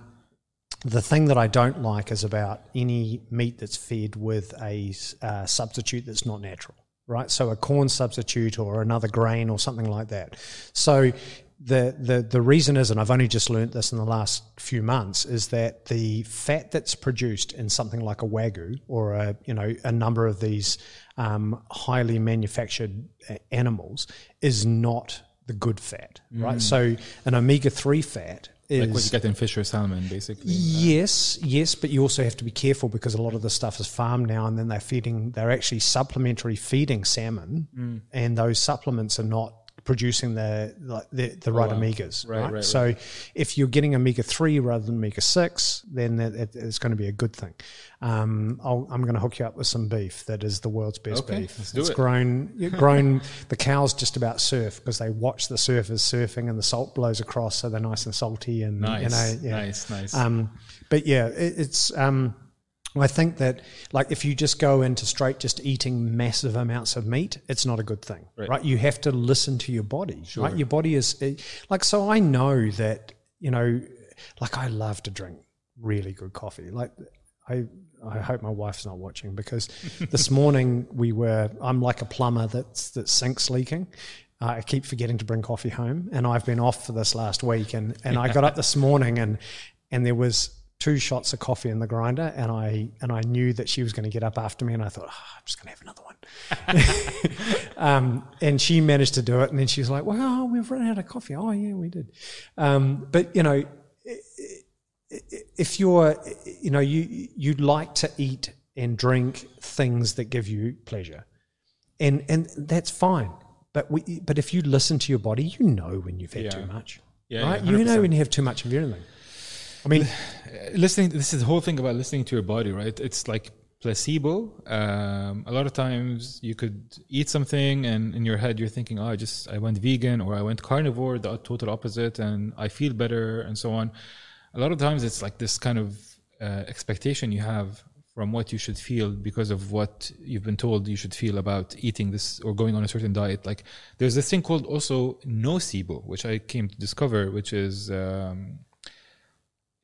the thing that I don't like is about any meat that's fed with a uh, substitute that's not natural, right? So a corn substitute or another grain or something like that. So the the the reason is, and I've only just learnt this in the last few months, is that the fat that's produced in something like a wagyu or a you know a number of these um, highly manufactured uh, animals is not the good fat, right? So an omega three fat is Like what you get in fish or salmon, basically. Yes, yes, but you also have to be careful because a lot of the stuff is farmed now, and then they're feeding. They're actually supplementary feeding salmon, Mm. and those supplements are not producing the like the, the right wow. omegas. Right, Right, right, So if you're getting omega three rather than omega six, then that, it, it's going to be a good thing. Um, I'll, I'm going to hook you up with some beef that is the world's best Okay, beef. let's do it's it. grown grown. the cows just about surf because they watch the surfers surfing, and the salt blows across, so they're nice and salty and Nice, you know, yeah. nice, nice. Um, but yeah, it, it's. Um, I think that like if you just go into straight just eating massive amounts of meat, it's not a good thing, Right. right? You have to listen to your body, right? Your body is eh, like so. I know that you know, like I love to drink really good coffee. Like I, I hope my wife's not watching because this morning we were. I'm like a plumber that's that sinks leaking. Uh, I keep forgetting to bring coffee home, and I've been off for this last week. And and I got up this morning, and and there was two shots of coffee in the grinder, and I and I knew that she was going to get up after me, and I thought, oh, I'm just going to have another one. um, and she managed to do it, and then she was like, "Well, we've run out of coffee." Oh, yeah, we did. Um, but you know, if you're, you know, you you'd like to eat and drink things that give you pleasure, and and that's fine. But we, but if you listen to your body, you know when you've had Yeah. too much, Yeah, right? yeah, you know when you have too much of anything. I mean, listening this is the whole thing about listening to your body right? It's like placebo. Um, a lot of times you could eat something and in your head you're thinking oh i just i went vegan or i went carnivore the total opposite and i feel better and so on. A lot of times it's like this kind of uh, expectation you have from what you should feel because of what you've been told you should feel about eating this or going on a certain diet. Like there's this thing called also nocebo which i came to discover which is um,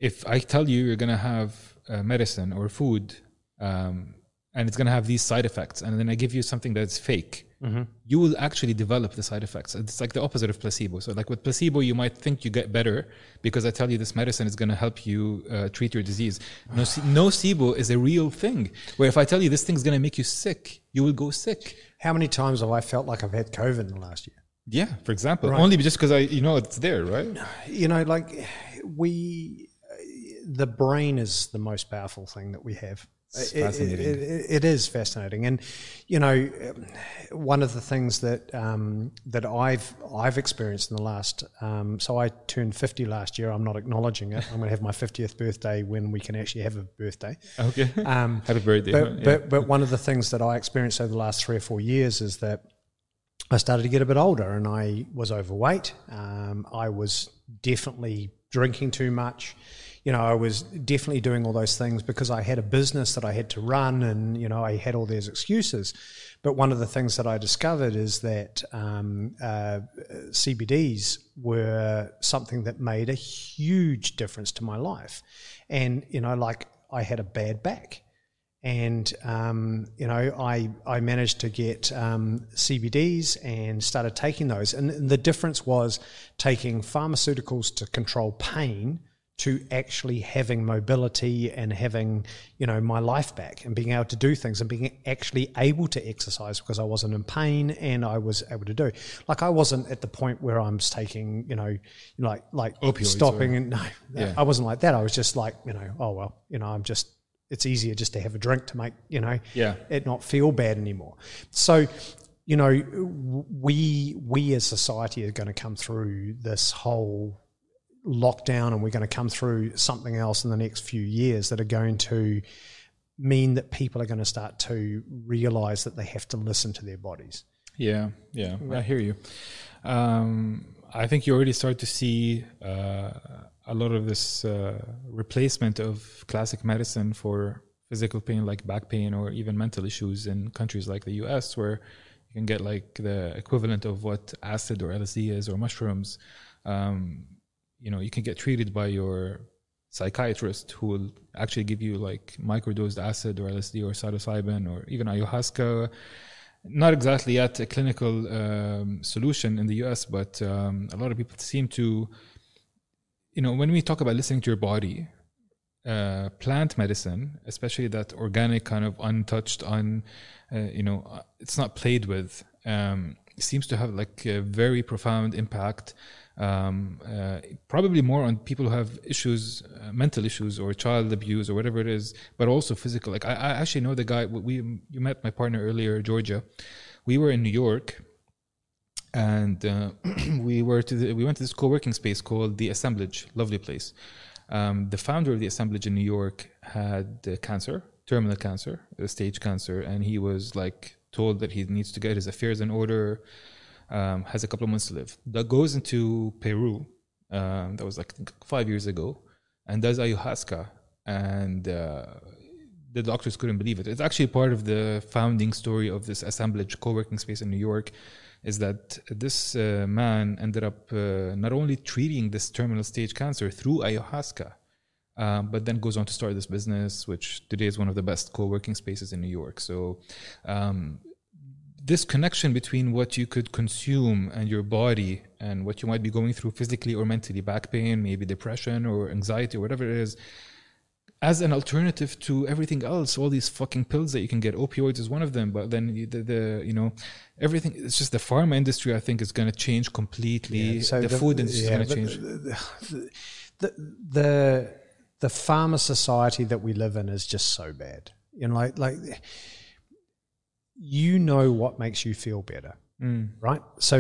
if I tell you you're gonna have uh, medicine or food um, and it's going to have these side effects and then i give you something that's fake Mm-hmm. you will actually develop the side effects it's like the opposite of placebo so like with placebo you might think you get better because i tell you this medicine is going to help you uh, treat your disease no, nocebo is a real thing where if i tell you this thing's going to make you sick you will go sick How many times have I felt like I've had COVID in the last year? yeah for example Right. only just because i you know it's there right You know, like we, the brain is the most powerful thing that we have. It's It- it- fascinating. It, is fascinating, and you know, one of the things that um, that I've I've experienced in the last. Um, so I turned fifty last year. I'm not acknowledging it. I'm going to have my fiftieth birthday when we can actually have a birthday. okay Um, happy birthday but, yeah. but but one of the things that I experienced over the last three or four years is that I started to get a bit older and I was overweight. Um, I was definitely drinking too much. You know, I was definitely doing all those things because I had a business that I had to run and, you know, I had all these excuses. But one of the things that I discovered is that um, uh, CBDs were something that made a huge difference to my life. And, you know, like I had a bad back and um, you know I I managed to get um, CBDs and started taking those, and the difference was taking pharmaceuticals to control pain to actually having mobility and having you know my life back and being able to do things and being actually able to exercise because I wasn't in pain and I was able to do like I wasn't at the point where I'm taking you know like like Opioids stopping and no Yeah. I wasn't like that I was just like you know oh well you know I'm just it's easier just to have a drink to make you know Yeah. it not feel bad anymore. So, you know, we we as society are going to come through this whole lockdown, and we're going to come through something else in the next few years that are going to mean that people are going to start to realize that they have to listen to their bodies. Yeah, yeah, I hear you. Um, I think you already start to see uh, a lot of this uh, replacement of classic medicine for physical pain, like back pain or even mental issues in countries like the US, where you can get like the equivalent of what acid or LSD is or mushrooms. Um, you know, you can get treated by your psychiatrist who will actually give you like microdosed acid or LSD or psilocybin or even ayahuasca not exactly yet a clinical um, solution in the US, but um, a lot of people seem to, you know, when we talk about listening to your body, uh, plant medicine, especially that organic kind of untouched, un, uh, you know, uh, it's not played with, um, seems to have like a very profound impact. Um, uh, probably more on people who have issues, uh, mental issues, or child abuse, or whatever it is, but also physical. Like I, I actually know the guy. We you met my partner earlier, Georgia. We were in New York, and uh, we were to the, we went to this co-working space called the Assemblage. Lovely place. Um, the founder of the Assemblage in New York had uh, cancer, terminal cancer, uh, stage cancer, and he was like told that he needs to get his affairs in order. Um, has a couple of months to live. That goes into Peru. Um, that was like five years ago, and does ayahuasca, and uh, the doctors couldn't believe it. It's actually part of the founding story of this assemblage co-working space in New York, is that this uh, man ended up uh, not only treating this terminal stage cancer through ayahuasca, um, but then goes on to start this business, which today is one of the best co-working spaces in New York. So. Um, this connection between what you could consume and your body and what you might be going through physically or mentally back pain maybe depression or anxiety or whatever it is as an alternative to everything else all these fucking pills that you can get opioids is one of them but then the, the you know everything it's just the pharma industry i think is going to change completely the, food industry yeah, is going to change The, the, the the pharma society that we live in is just so bad. You know, like like you know what makes you feel better, Mm. right? So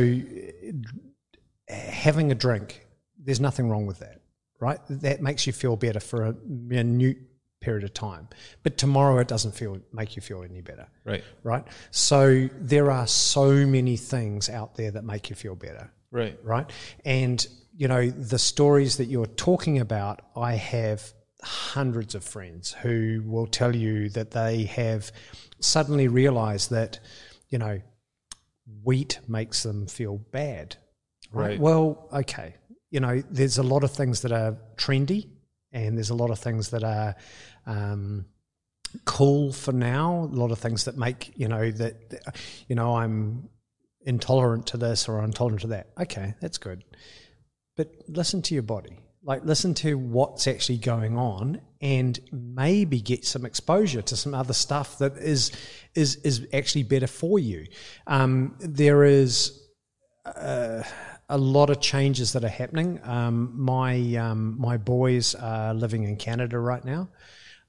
having a drink, there's nothing wrong with that, right? That makes you feel better for a minute period of time, but tomorrow it doesn't feel make you feel any better right right? So there are so many things out there that make you feel better, right right? And you know the stories that you're talking about, I have hundreds of friends who will tell you that they have suddenly realized that you know wheat makes them feel bad, right? Right. Well, okay, you know there's a lot of things that are trendy, and there's a lot of things that are um, cool for now. A lot of things that make you know that that, you know I'm intolerant to this or intolerant to that. Okay, that's good. But listen to your body. Like listen to what's actually going on and maybe get some exposure to some other stuff that is is is actually better for you. Um, there is uh, a lot of changes that are happening. Um, my um, my boys are living in Canada right now.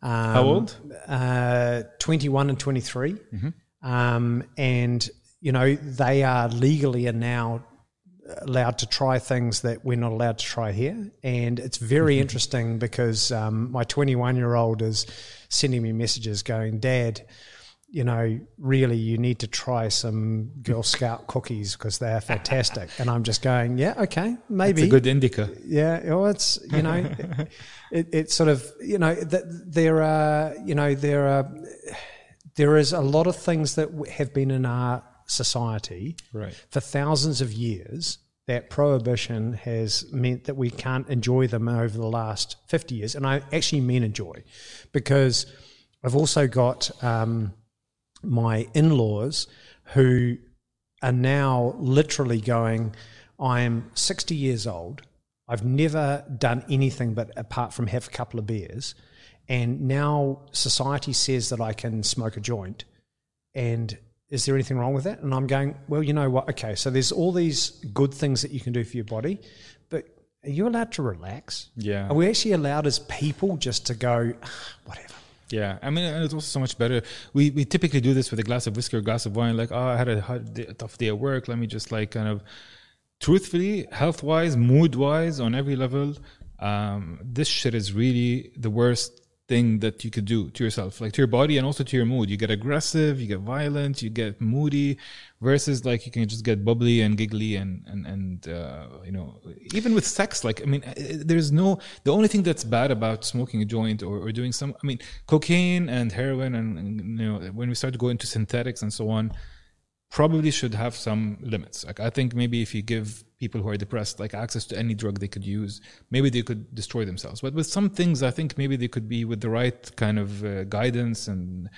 Um, How old? Uh, 21 and 23. Um, and, you know, they are legally and now allowed to try things that we're not allowed to try here. And it's very interesting because um, my 21 year old is sending me messages going, Dad, you know, really, you need to try some Girl Scout cookies because they're fantastic. And I'm just going, yeah, okay, maybe. It's a good indica. Yeah, well, it's you know, it, it's sort of you know that there are you know there are there is a lot of things that w- have been in our society Right. for thousands of years that prohibition has meant that we can't enjoy them over the last 50 years. And i actually mean enjoy because i've also got um, my in-laws who are now literally going i'm 60 years old. I've never done anything but apart from have a couple of beers. And now society says that i can smoke a joint and is there anything wrong with that and i'm going well you know what okay so there's all these good things that you can do for your body but are you allowed to relax Yeah. are we actually allowed as people just to go "Ah, whatever Yeah, I mean, and it's also so much better. We we typically do this with a glass of whiskey or a glass of wine. Like, oh, I had a, hard day, a tough day at work. Let me just like kind of, truthfully, health wise, mood wise, on every level, um, this shit is really the worst thing that you could do to yourself, like to your body and also to your mood. You get aggressive, you get violent, you get moody, versus like you can just get bubbly and giggly and and and uh, you know even with sex. Like I mean, uh, there's no the only thing that's bad about smoking a joint or, or doing some. I mean, cocaine and heroin and, and you know when we start to go into synthetics and so on probably should have some limits. Like I think maybe if you give people who are depressed like access to any drug they could use, maybe they could destroy themselves. But with some things, I think maybe they could be with the right kind of uh, guidance and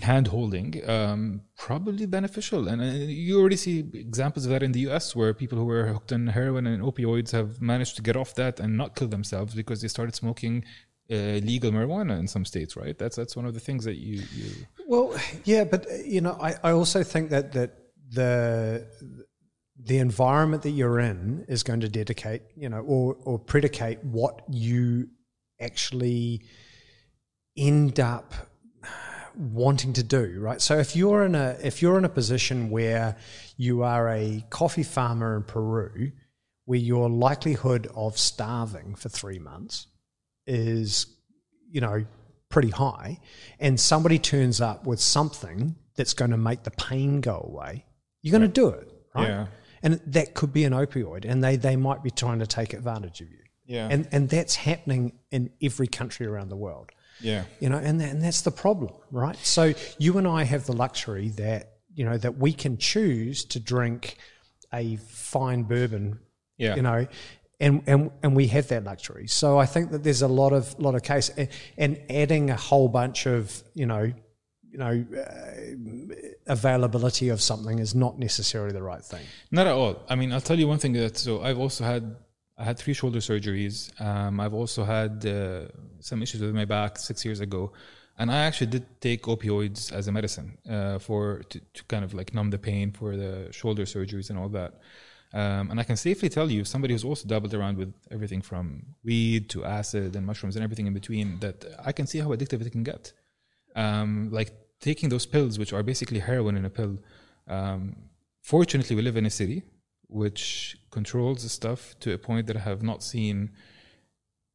hand holding, um, probably beneficial. And uh, you already see examples of that in the US where people who were hooked on heroin and opioids have managed to get off that and not kill themselves because they started smoking uh, legal marijuana in some states, right? That's that's one of the things that you, you Well, yeah, but uh, you know, I, I also think that that the the environment that you're in is going to dedicate, you know, or or predicate what you actually end up wanting to do, right? So if you're in a if you're in a position where you are a coffee farmer in Peru, where your likelihood of starving for three months is, you know, pretty high, and somebody turns up with something that's going to make the pain go away, you're going to do it, right? Yeah. And that could be an opioid, and they they might be trying to take advantage of you. Yeah. And and that's happening in every country around the world yeah. you know and, and that's the problem right so you and i have the luxury that you know that we can choose to drink a fine bourbon Yeah. you know and, and and we have that luxury so i think that there's a lot of lot of case and, and adding a whole bunch of you know you know uh, availability of something is not necessarily the right thing Not at all. I mean, I'll tell you one thing that so I've also had I had three shoulder surgeries. Um, I've also had uh, some issues with my back six years ago, and I actually did take opioids as a medicine uh, for to, to kind of like numb the pain for the shoulder surgeries and all that. Um, and I can safely tell you, somebody who's also dabbled around with everything from weed to acid and mushrooms and everything in between, that I can see how addictive it can get. Um, like taking those pills, which are basically heroin in a pill. Um, fortunately, we live in a city which controls the stuff to a point that I have not seen,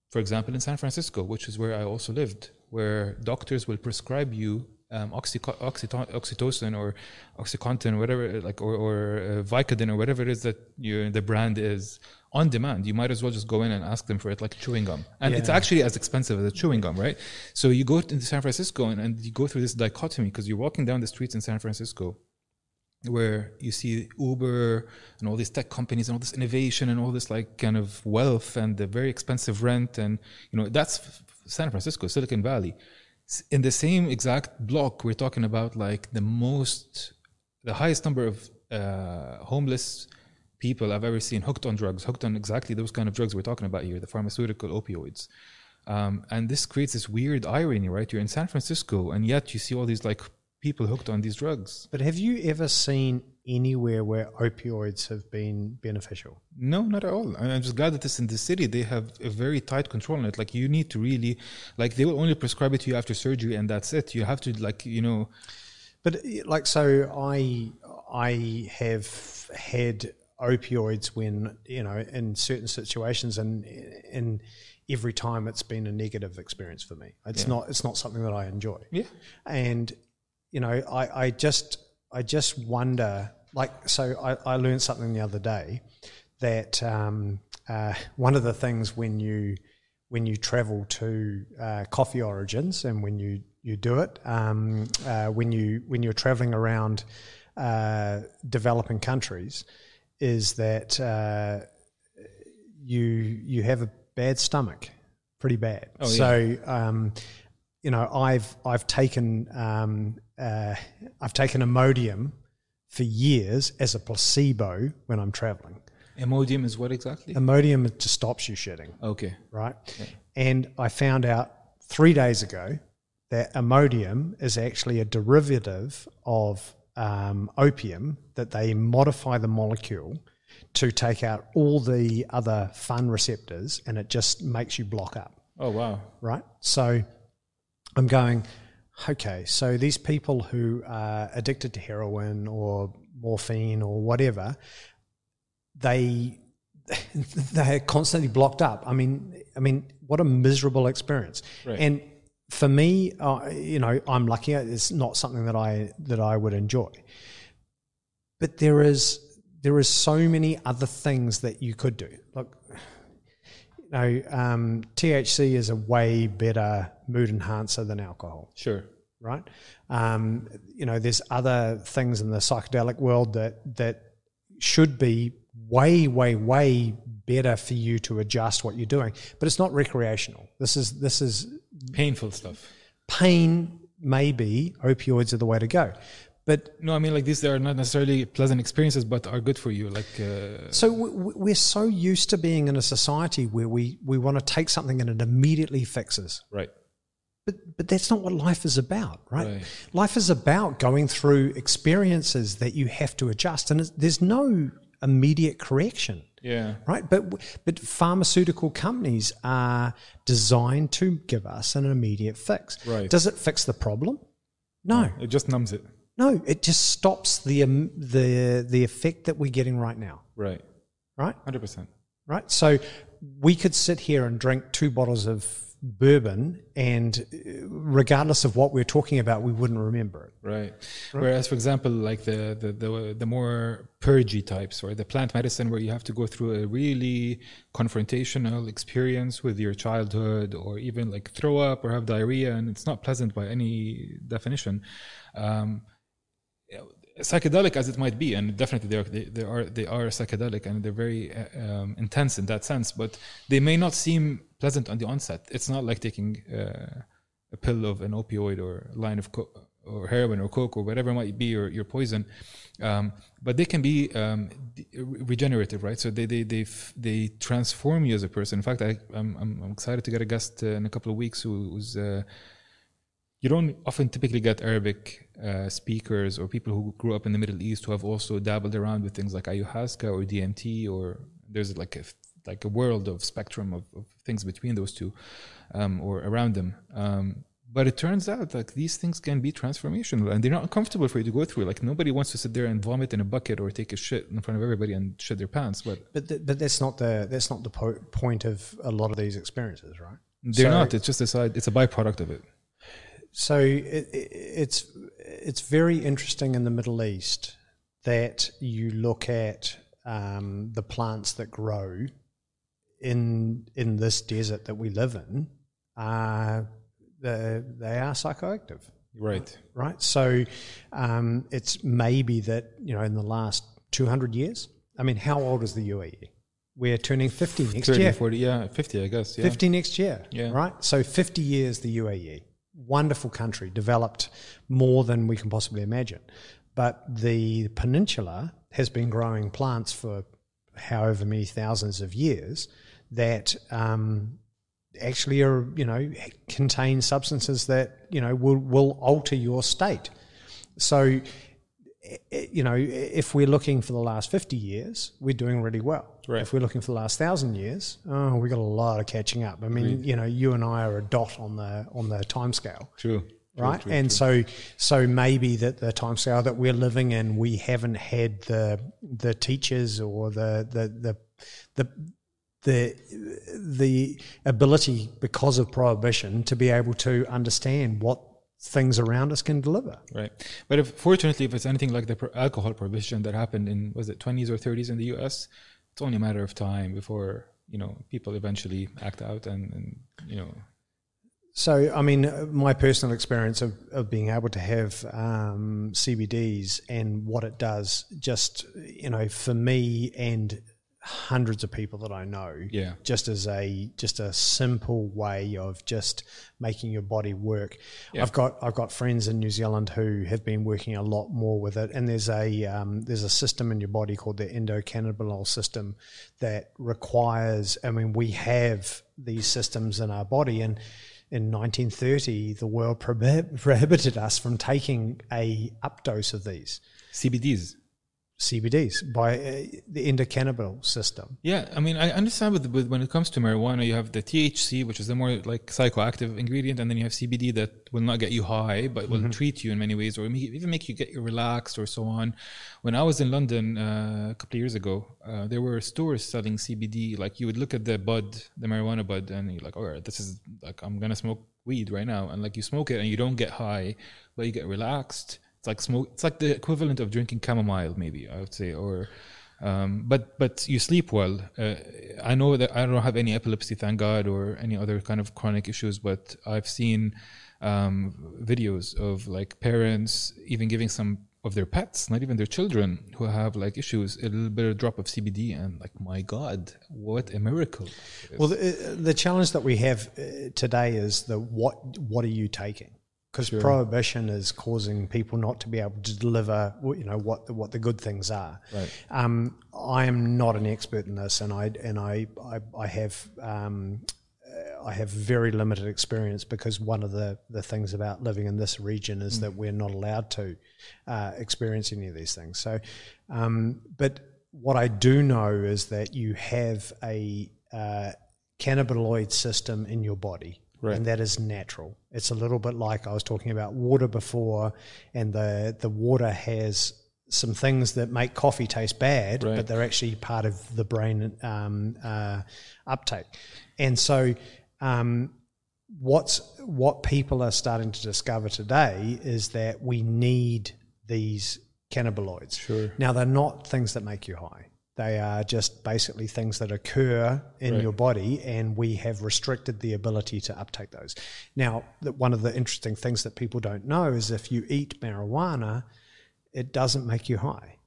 for example, in San Francisco, which is where I also lived, where doctors will prescribe you um, oxyco- oxyto- oxytocin or oxycontin, whatever, like or, or uh, Vicodin or whatever it is that your the brand is on demand. You might as well just go in and ask them for it, like chewing gum, and it's actually as expensive as a chewing gum, right? So you go into San Francisco and, and you go through this dichotomy because you're walking down the streets in San Francisco where you see Uber and all these tech companies and all this innovation and all this like kind of wealth and the very expensive rent and you know that's San Francisco, Silicon Valley. In the same exact block, we're talking about like the most, the highest number of uh, homeless people I've ever seen hooked on drugs, hooked on exactly those kind of drugs we're talking about here, the pharmaceutical opioids. Um, and this creates this weird irony, right? You're in San Francisco, and yet you see all these like people hooked on these drugs. But have you ever seen anywhere where opioids have been beneficial? No, not at all. I'm just glad that this in the city they have a very tight control on it. Like you need to really, like they will only prescribe it to you after surgery, and that's it. You have to like you know, But like, so I I have had opioids when you know in certain situations, and and every time it's been a negative experience for me. It's not it's not something that I enjoy. yeah, and you know I, I just i just wonder like so I, I learned something the other day that um, uh, one of the things when you when you travel to uh, coffee origins and when you you do it um, uh, when you when you're traveling around uh, developing countries is that uh, you you have a bad stomach pretty bad Oh, yeah. so um, you know i've i've taken um, uh, i've taken imodium for years as a placebo when i'm traveling. Imodium is what exactly? imodium just stops you shitting okay, right? And i found out three days ago that imodium is actually a derivative of um, opium that they modify the molecule to take out all the other fun receptors and it just makes you block up. Oh wow, right? So I'm going, okay, so these people who are addicted to heroin or morphine or whatever, they they're constantly blocked up. I mean, I mean, what a miserable experience. Right. And for me, uh, you know, I'm lucky. It's not something that I that I would enjoy. But there is there is so many other things that you could do. Look, you know, um, THC is a way better mood enhancer than alcohol sure, right? Um, you know, there's other things in the psychedelic world that that should be way, way, way better for you to adjust what you're doing, but it's not recreational. This is this is painful stuff. pain. Maybe opioids are the way to go, but No, I mean like these are not necessarily pleasant experiences, but are good for you. Like uh, so we're so used to being in a society where we we want to take something and it immediately fixes. right, But but that's not what life is about, right? Right. Life is about going through experiences that you have to adjust, and it's, there's no immediate correction, yeah, right? But but pharmaceutical companies are designed to give us an immediate fix. Right. Does it fix the problem? No, it just numbs it. no. It just stops the um, the the effect that we're getting right now, Right, right? hundred percent. right? So we could sit here and drink two bottles of bourbon, and uh, regardless of what we're talking about, we wouldn't remember it. Right. Whereas, for example, like the, the the the more purgy types or the plant medicine, where you have to go through a really confrontational experience with your childhood, or even like throw up or have diarrhea, and it's not pleasant by any definition. Um, psychedelic as it might be, and definitely they are they, they are they are psychedelic and they're very uh, um, intense in that sense, but they may not seem pleasant on the onset. It's not like taking uh, a pill of an opioid or line of or heroin or coke or whatever might be your your poison, um, but they can be um, regenerative, right? So they they they they transform you as a person. In fact, I I'm I'm I'm excited to get a guest uh, in a couple of weeks who, who's uh, you don't often typically get Arabic uh, speakers or people who grew up in the Middle East who have also dabbled around with things like ayahuasca or DMT or there's like a like a world of spectrum of, of things between those two um, or around them. Um, but it turns out like these things can be transformational and they're not uncomfortable for you to go through. Like nobody wants to sit there and vomit in a bucket or take a shit in front of everybody and shit their pants. But But th- but that's not the that's not the po- point of a lot of these experiences, right? they're So- not. It's just a side. It's a byproduct of it. So it, it, it's it's very interesting in the Middle East that you look at um, the plants that grow in in this desert that we live in. Uh, the, they are psychoactive, Right. right? So um, it's maybe that you know in the last two hundred years. I mean, how old is the UAE? We're turning fifty next 30, year. 40, yeah, 50, I guess. Yeah. 50 next year, Yeah. right? So 50 years the UAE. Wonderful country, developed more than we can possibly imagine. But the peninsula has been growing plants for however many thousands of years that um, actually are, you know, contain substances that, you know, will, will alter your state. So, you know, if we're looking for the last 50 years, we're doing really well. Right. If we're looking for the last thousand years, oh, we've got a lot of catching up. I mean, you know, you and I are a dot on the on the time scale True. right? true, and true. so, so maybe that the timescale that we're living in, we haven't had the the teachers or the the the the the the ability because of prohibition to be able to understand what things around us can deliver. Right. But if fortunately, if it's anything like the pro- alcohol prohibition that happened in was it 20s or 30s in the U.S., it's only a matter of time before you know people eventually act out and, and you know So, I mean, my personal experience of, of being able to have um, CBDs and what it does, just, you know, for me and hundreds of people that I know, Yeah. just as a just a simple way of just making your body work. Yeah. I've got I've got friends in New Zealand who have been working a lot more with it, and there's a um, there's a system in your body called the endocannabinoid system that requires. I mean, we have these systems in our body, and in 1930, the world prohibited us from taking a updose of these CBDs. CBDs by uh, the endocannabinoid system. Yeah, I mean, I understand with, with when it comes to marijuana, you have the THC, which is the more like psychoactive ingredient, and then you have CBD that will not get you high, but will treat you in many ways, or may- even make you get you relaxed or so on. When I was in London uh, a couple of years ago, uh, there were stores selling CBD. Like you would look at the bud, the marijuana bud, and you're like, all right, this is like I'm gonna smoke weed right now, and like you smoke it and you don't get high, but you get relaxed. It's like smoke. It's like the equivalent of drinking chamomile, maybe I would say, or um, but but you sleep well. Uh, I know that I don't have any epilepsy, thank God, or any other kind of chronic issues. But I've seen um, videos of like parents even giving some of their pets, not even their children, who have like issues, a little bit of drop of CBD, and like my God, what a miracle! Well, the, the challenge that we have uh, today is the what what are you taking? Because prohibition is causing people not to be able to deliver, you know, what the, what the good things are. Right. Um, I am not an expert in this, and I and I I, I have. Um, uh, I have very limited experience because one of the, the things about living in this region is that we're not allowed to uh, experience any of these things. So, um, but what I do know is that you have a uh, cannabinoid system in your body. Right. And that is natural. It's a little bit like I was talking about water before, and the, the water has some things that make coffee taste bad, Right. but they're actually part of the brain um, uh, uptake. And so, um, what's what people are starting to discover today is that we need these cannabinoids. Sure. Now they're not things that make you high. They are just basically things that occur in Right. your body, and we have restricted the ability to uptake those. Now, one of the interesting things that people don't know is if you eat marijuana, it doesn't make you high.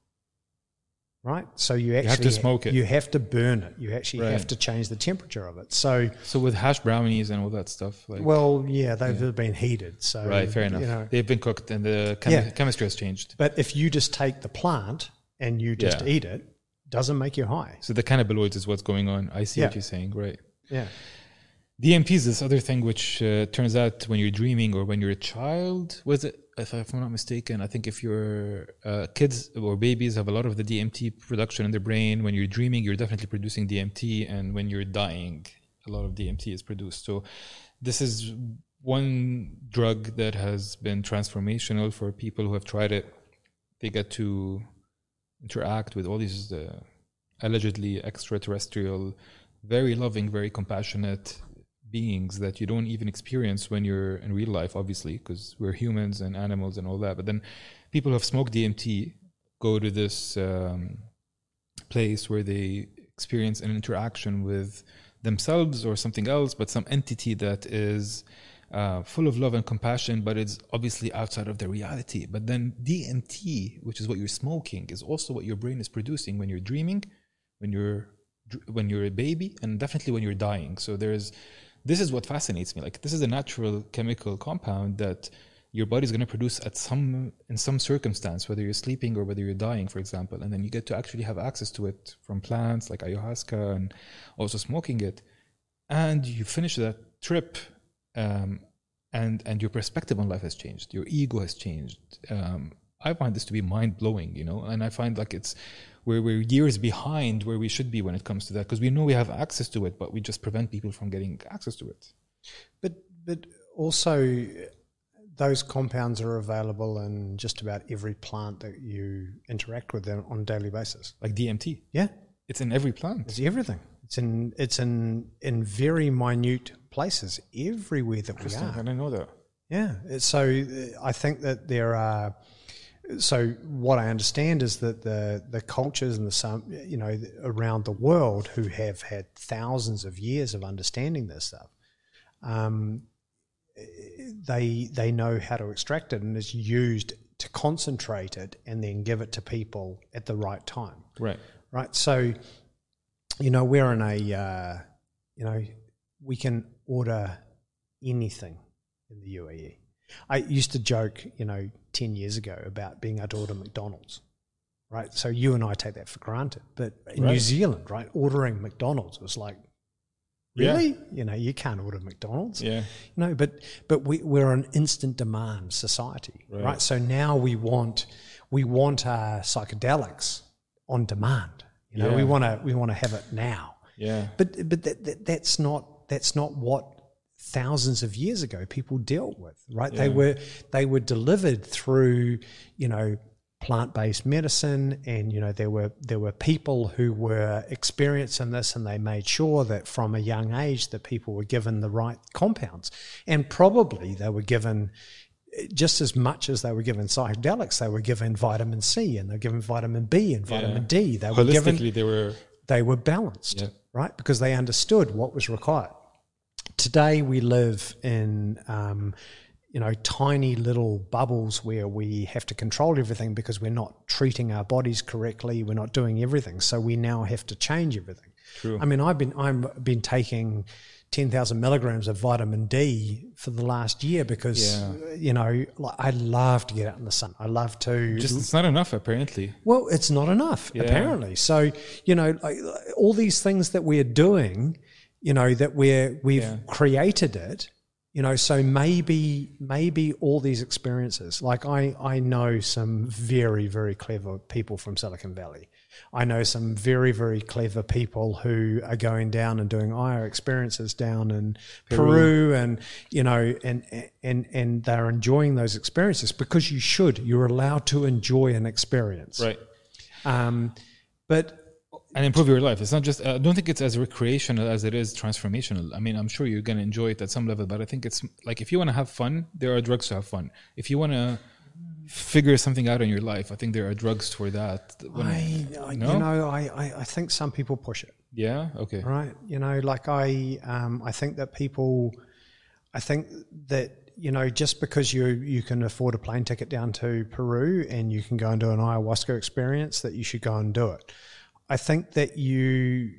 Right? So you actually have to smoke it. You have to burn it. You actually Right. have to change the temperature of it. So, So with hash brownies and all that stuff, like well, yeah, they've been heated. So, right, fair enough. You know, They've been cooked, and the Yeah. chemistry has changed. but if you just take the plant and you just Yeah. eat it, doesn't make you high. So the cannabinoids is what's going on. I see Yeah. what you're saying, right? Yeah. DMT is this other thing which uh, turns out when you're dreaming or when you're a child. Was it? If, if I'm not mistaken, I think if your uh, kids or babies have a lot of the DMT production in their brain, when you're dreaming, you're definitely producing DMT, and when you're dying, a lot of DMT is produced. So this is one drug that has been transformational for people who have tried it. They get to interact with all these uh, allegedly extraterrestrial, very loving, very compassionate beings that you don't even experience when you're in real life, obviously, because we're humans and animals and all that. But then people who have smoked DMT go to this um, place where they experience an interaction with themselves or something else, but some entity that is uh, full of love and compassion, but it's obviously outside of the reality. But then DMT, which is what you're smoking, is also what your brain is producing when you're dreaming, when you're when you're a baby, and definitely when you're dying. So there's this is what fascinates me. Like this is a natural chemical compound that your body's going to produce at some in some circumstance, whether you're sleeping or whether you're dying, for example, and then you get to actually have access to it from plants like ayahuasca and also smoking it, and you finish that trip. Um, and, and your perspective on life has changed. Your ego has changed. Um, I find this to be mind blowing, you know, and I find like it's where we're years behind where we should be when it comes to that because we know we have access to it, but we just prevent people from getting access to it. But but also those compounds are available in just about every plant that you interact with on a daily basis. Like DMT, Yeah, it's in every plant. it's everything. It's in it's in in very minute places everywhere that we Interesting. I are. didn't know that. Yeah. So uh, I think that there are. So what I understand is that the the cultures and the some you know around the world who have had thousands of years of understanding this stuff, um, they they know how to extract it and it's used to concentrate it and then give it to people at the right time Right. right? So, you know, we're in a, uh, you know, we can order anything in the UAE. I used to joke, you know, 10 years ago about being able to order McDonald's, right? So you and I take that for granted. But in New Zealand, right, ordering McDonald's was like, Yeah. really? You know, you can't order McDonald's. Yeah. No, but but we, we're an instant demand society, right. Right. So now we want we want our psychedelics on demand. You know, we want to we want to have it now. Yeah. But but that, that, that's not that's not what thousands of years ago people dealt with, right? They were they were delivered through you know plant-based medicine and you know there were there were people who were experiencing this and they made sure that from a young age that people were given the right compounds and probably they were given just as much as they were given psychedelics they were given vitamin C and they were given vitamin B and vitamin Yeah. D they were given Holistically, they were. they were balanced, Yeah. Right? Because they understood what was required. Today we live in, um, you know, tiny little bubbles where we have to control everything because we're not treating our bodies correctly. We're not doing everything, so we now have to change everything. True. I mean, I've been I've been taking. 10,000 milligrams of vitamin D for the last year because, Yeah. you know, like, I love to get out in the sun. I love to Just it's not enough apparently. well, it's not enough Yeah. apparently. So you know, like, all these things that we're doing, you know, that we're we've Yeah. created it. You know, so maybe maybe all these experiences. Like I I know some very very clever people from Silicon Valley. I know some very very clever people who are going down and doing IR experiences down in Peru, and you know and and and they're enjoying those experiences because you should. You're allowed to enjoy an experience. Right. Um, but and improve your life. It's not just. I don't think it's as recreational as it is transformational. I mean, I'm sure you're gonna enjoy it at some level, but I think it's like if you want to have fun, there are drugs to have fun. If you want to figure something out in your life, I think there are drugs for that. When- I, I No? you know, I, I, I think some people push it, yeah. Okay. right? You know, like I, um, I think that people, I think that you know, just because you you can afford a plane ticket down to Peru and you can go and do an ayahuasca experience, that you should go and do it. I think that you,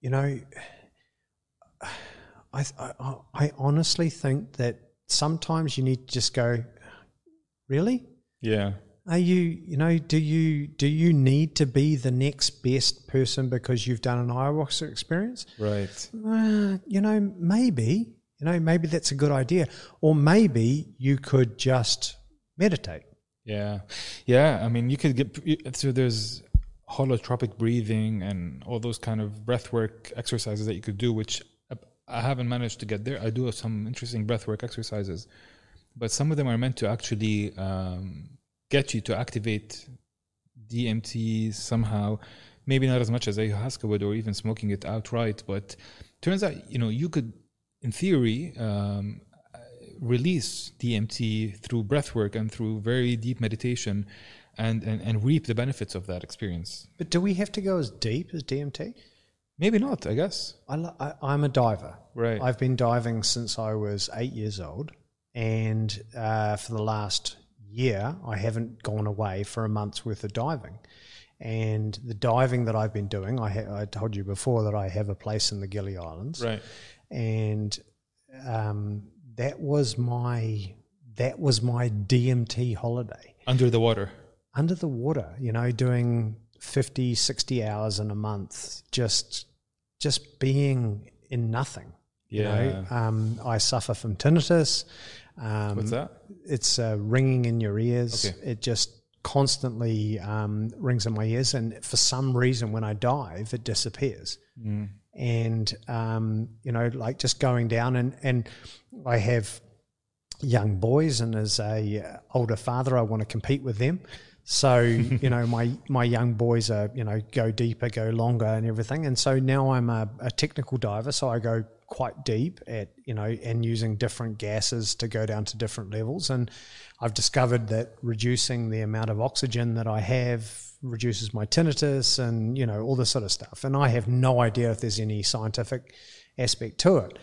you know, I, I, I honestly think that sometimes you need to just go, really? Yeah. Are you, you know, do you do you need to be the next best person because you've done an ayahuasca experience? Right. Uh, you know, maybe, you know, maybe that's a good idea, or maybe you could just meditate. Yeah, yeah. I mean, you could get so there's holotropic breathing and all those kind of breathwork exercises that you could do, which I haven't managed to get there. I do have some interesting breathwork exercises, but some of them are meant to actually um, get you to activate DMT somehow. Maybe not as much as ayahuasca would, or even smoking it outright. But turns out, you know, you could, in theory, um, release DMT through breathwork and through very deep meditation and, and, and reap the benefits of that experience. But do we have to go as deep as DMT? Maybe not, I guess. I, lo- I'm a diver. Right. I've been diving since I was eight years old, and uh, for the last year, I haven't gone away for a month's worth of diving. And the diving that I've been doing, I, ha- I told you before that I have a place in the Gili Islands. right. and um, that was my that was my DMT holiday Under the water. under the water. You know, doing 50, 60 hours in a month, just just being in nothing. You Yeah. know, um, I suffer from tinnitus. Um, What's that? It's uh, ringing in your ears. Okay. It just constantly um, rings in my ears, and for some reason, when I dive, it disappears. Mm. And um, you know, like just going down, and and I have young boys, and as a uh, older father, I want to compete with them. So you know, my my young boys are you know go deeper, go longer, and everything. And so now I'm a, a technical diver, so I go quite deep at you know and using different gases to go down to different levels. And I've discovered that reducing the amount of oxygen that I have reduces my tinnitus and you know all this sort of stuff. And I have no idea if there's any scientific aspect to it,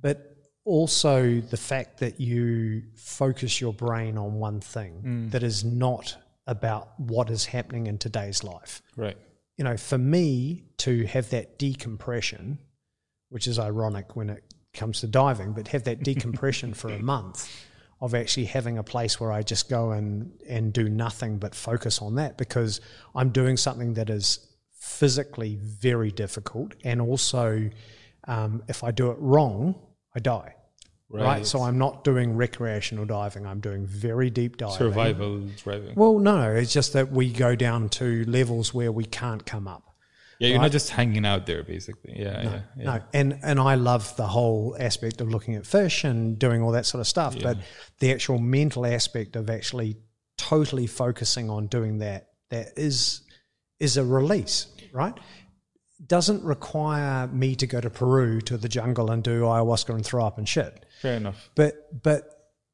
but also the fact that you focus your brain on one thing mm. that is not about what is happening in today's life. Right. You know, for me to have that decompression, which is ironic when it comes to diving, but have that decompression for a month of actually having a place where I just go and, and do nothing but focus on that because I'm doing something that is physically very difficult. And also, um, if I do it wrong, I die. Right. So I'm not doing recreational diving. I'm doing very deep diving. Survival driving. Well, no, no. It's just that we go down to levels where we can't come up. yeah, you're right. not just hanging out there, basically. Yeah, yeah, yeah. No, and and I love the whole aspect of looking at fish and doing all that sort of stuff. But the actual mental aspect of actually totally focusing on doing that that is is a release, right? Doesn't require me to go to Peru to the jungle and do ayahuasca and throw up and shit. Fair enough. But but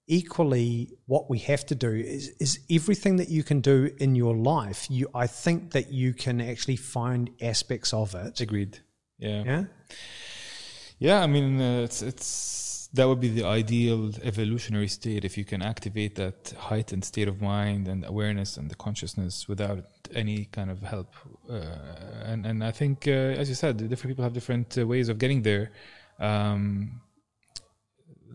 equally, what we have to do is is everything that you can do in your life. You, I think that you can actually find aspects of it. Agreed. Yeah. Yeah. Yeah, I mean, uh, it's it's that would be the ideal evolutionary state if you can activate that heightened state of mind and awareness and the consciousness without any kind of help. Uh, and and I think, uh, as you said, different people have different uh, ways of getting there. Um,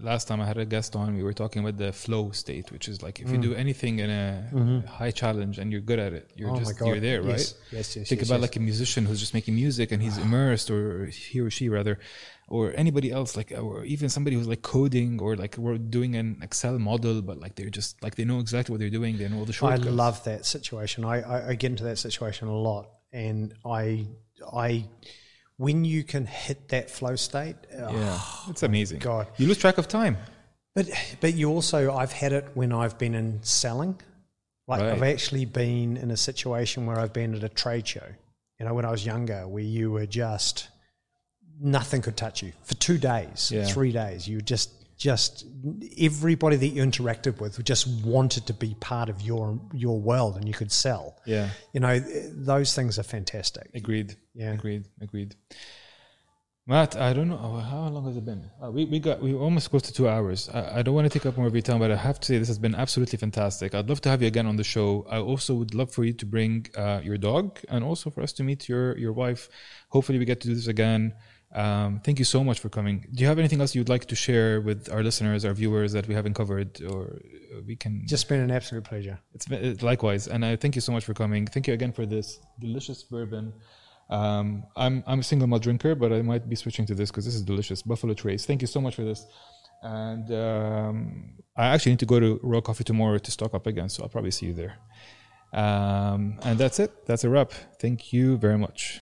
last time I had a guest on, we were talking about the flow state, which is like if you mm. do anything in a mm-hmm. high challenge and you're good at it, you're Oh just you're there, right? Yes, yes, yes, Think yes, about yes. like a musician who's just making music and he's ah. immersed, or he or she rather, or anybody else, like or even somebody who's like coding or like we're doing an Excel model, but like they're just like they know exactly what they're doing, they know all the I love that situation. I, I, I get into that situation a lot, and I I when you can hit that flow state, oh, Yeah, it's amazing. God. you lose track of time. But but you also I've had it when I've been in selling. Like Right. I've actually been in a situation where I've been at a trade show. You know, when I was younger, where you were just nothing could touch you for two days, Yeah. three days. You just just everybody that you interacted with just wanted to be part of your your world, and you could sell. Yeah, You know, those things are fantastic. agreed. Yeah. agreed, agreed. Matt, I don't know oh, how long has it been. Uh, we we got we almost close to two hours. I, I don't want to take up more of your time, but I have to say this has been absolutely fantastic. I'd love to have you again on the show. I also would love for you to bring uh, your dog, and also for us to meet your your wife. Hopefully, we get to do this again. Um, thank you so much for coming. Do you have anything else you'd like to share with our listeners, our viewers that we haven't covered, or we can Just been an absolute pleasure. it's been, it- likewise, and I thank you so much for coming. Thank you again for this delicious bourbon. Um, I'm I'm a single malt drinker, but I might be switching to this because this is delicious. Buffalo Trace. Thank you so much for this. And um, I actually need to go to Raw Coffee tomorrow to stock up again, so I'll probably see you there. Um, and that's it. That's a wrap. Thank you very much.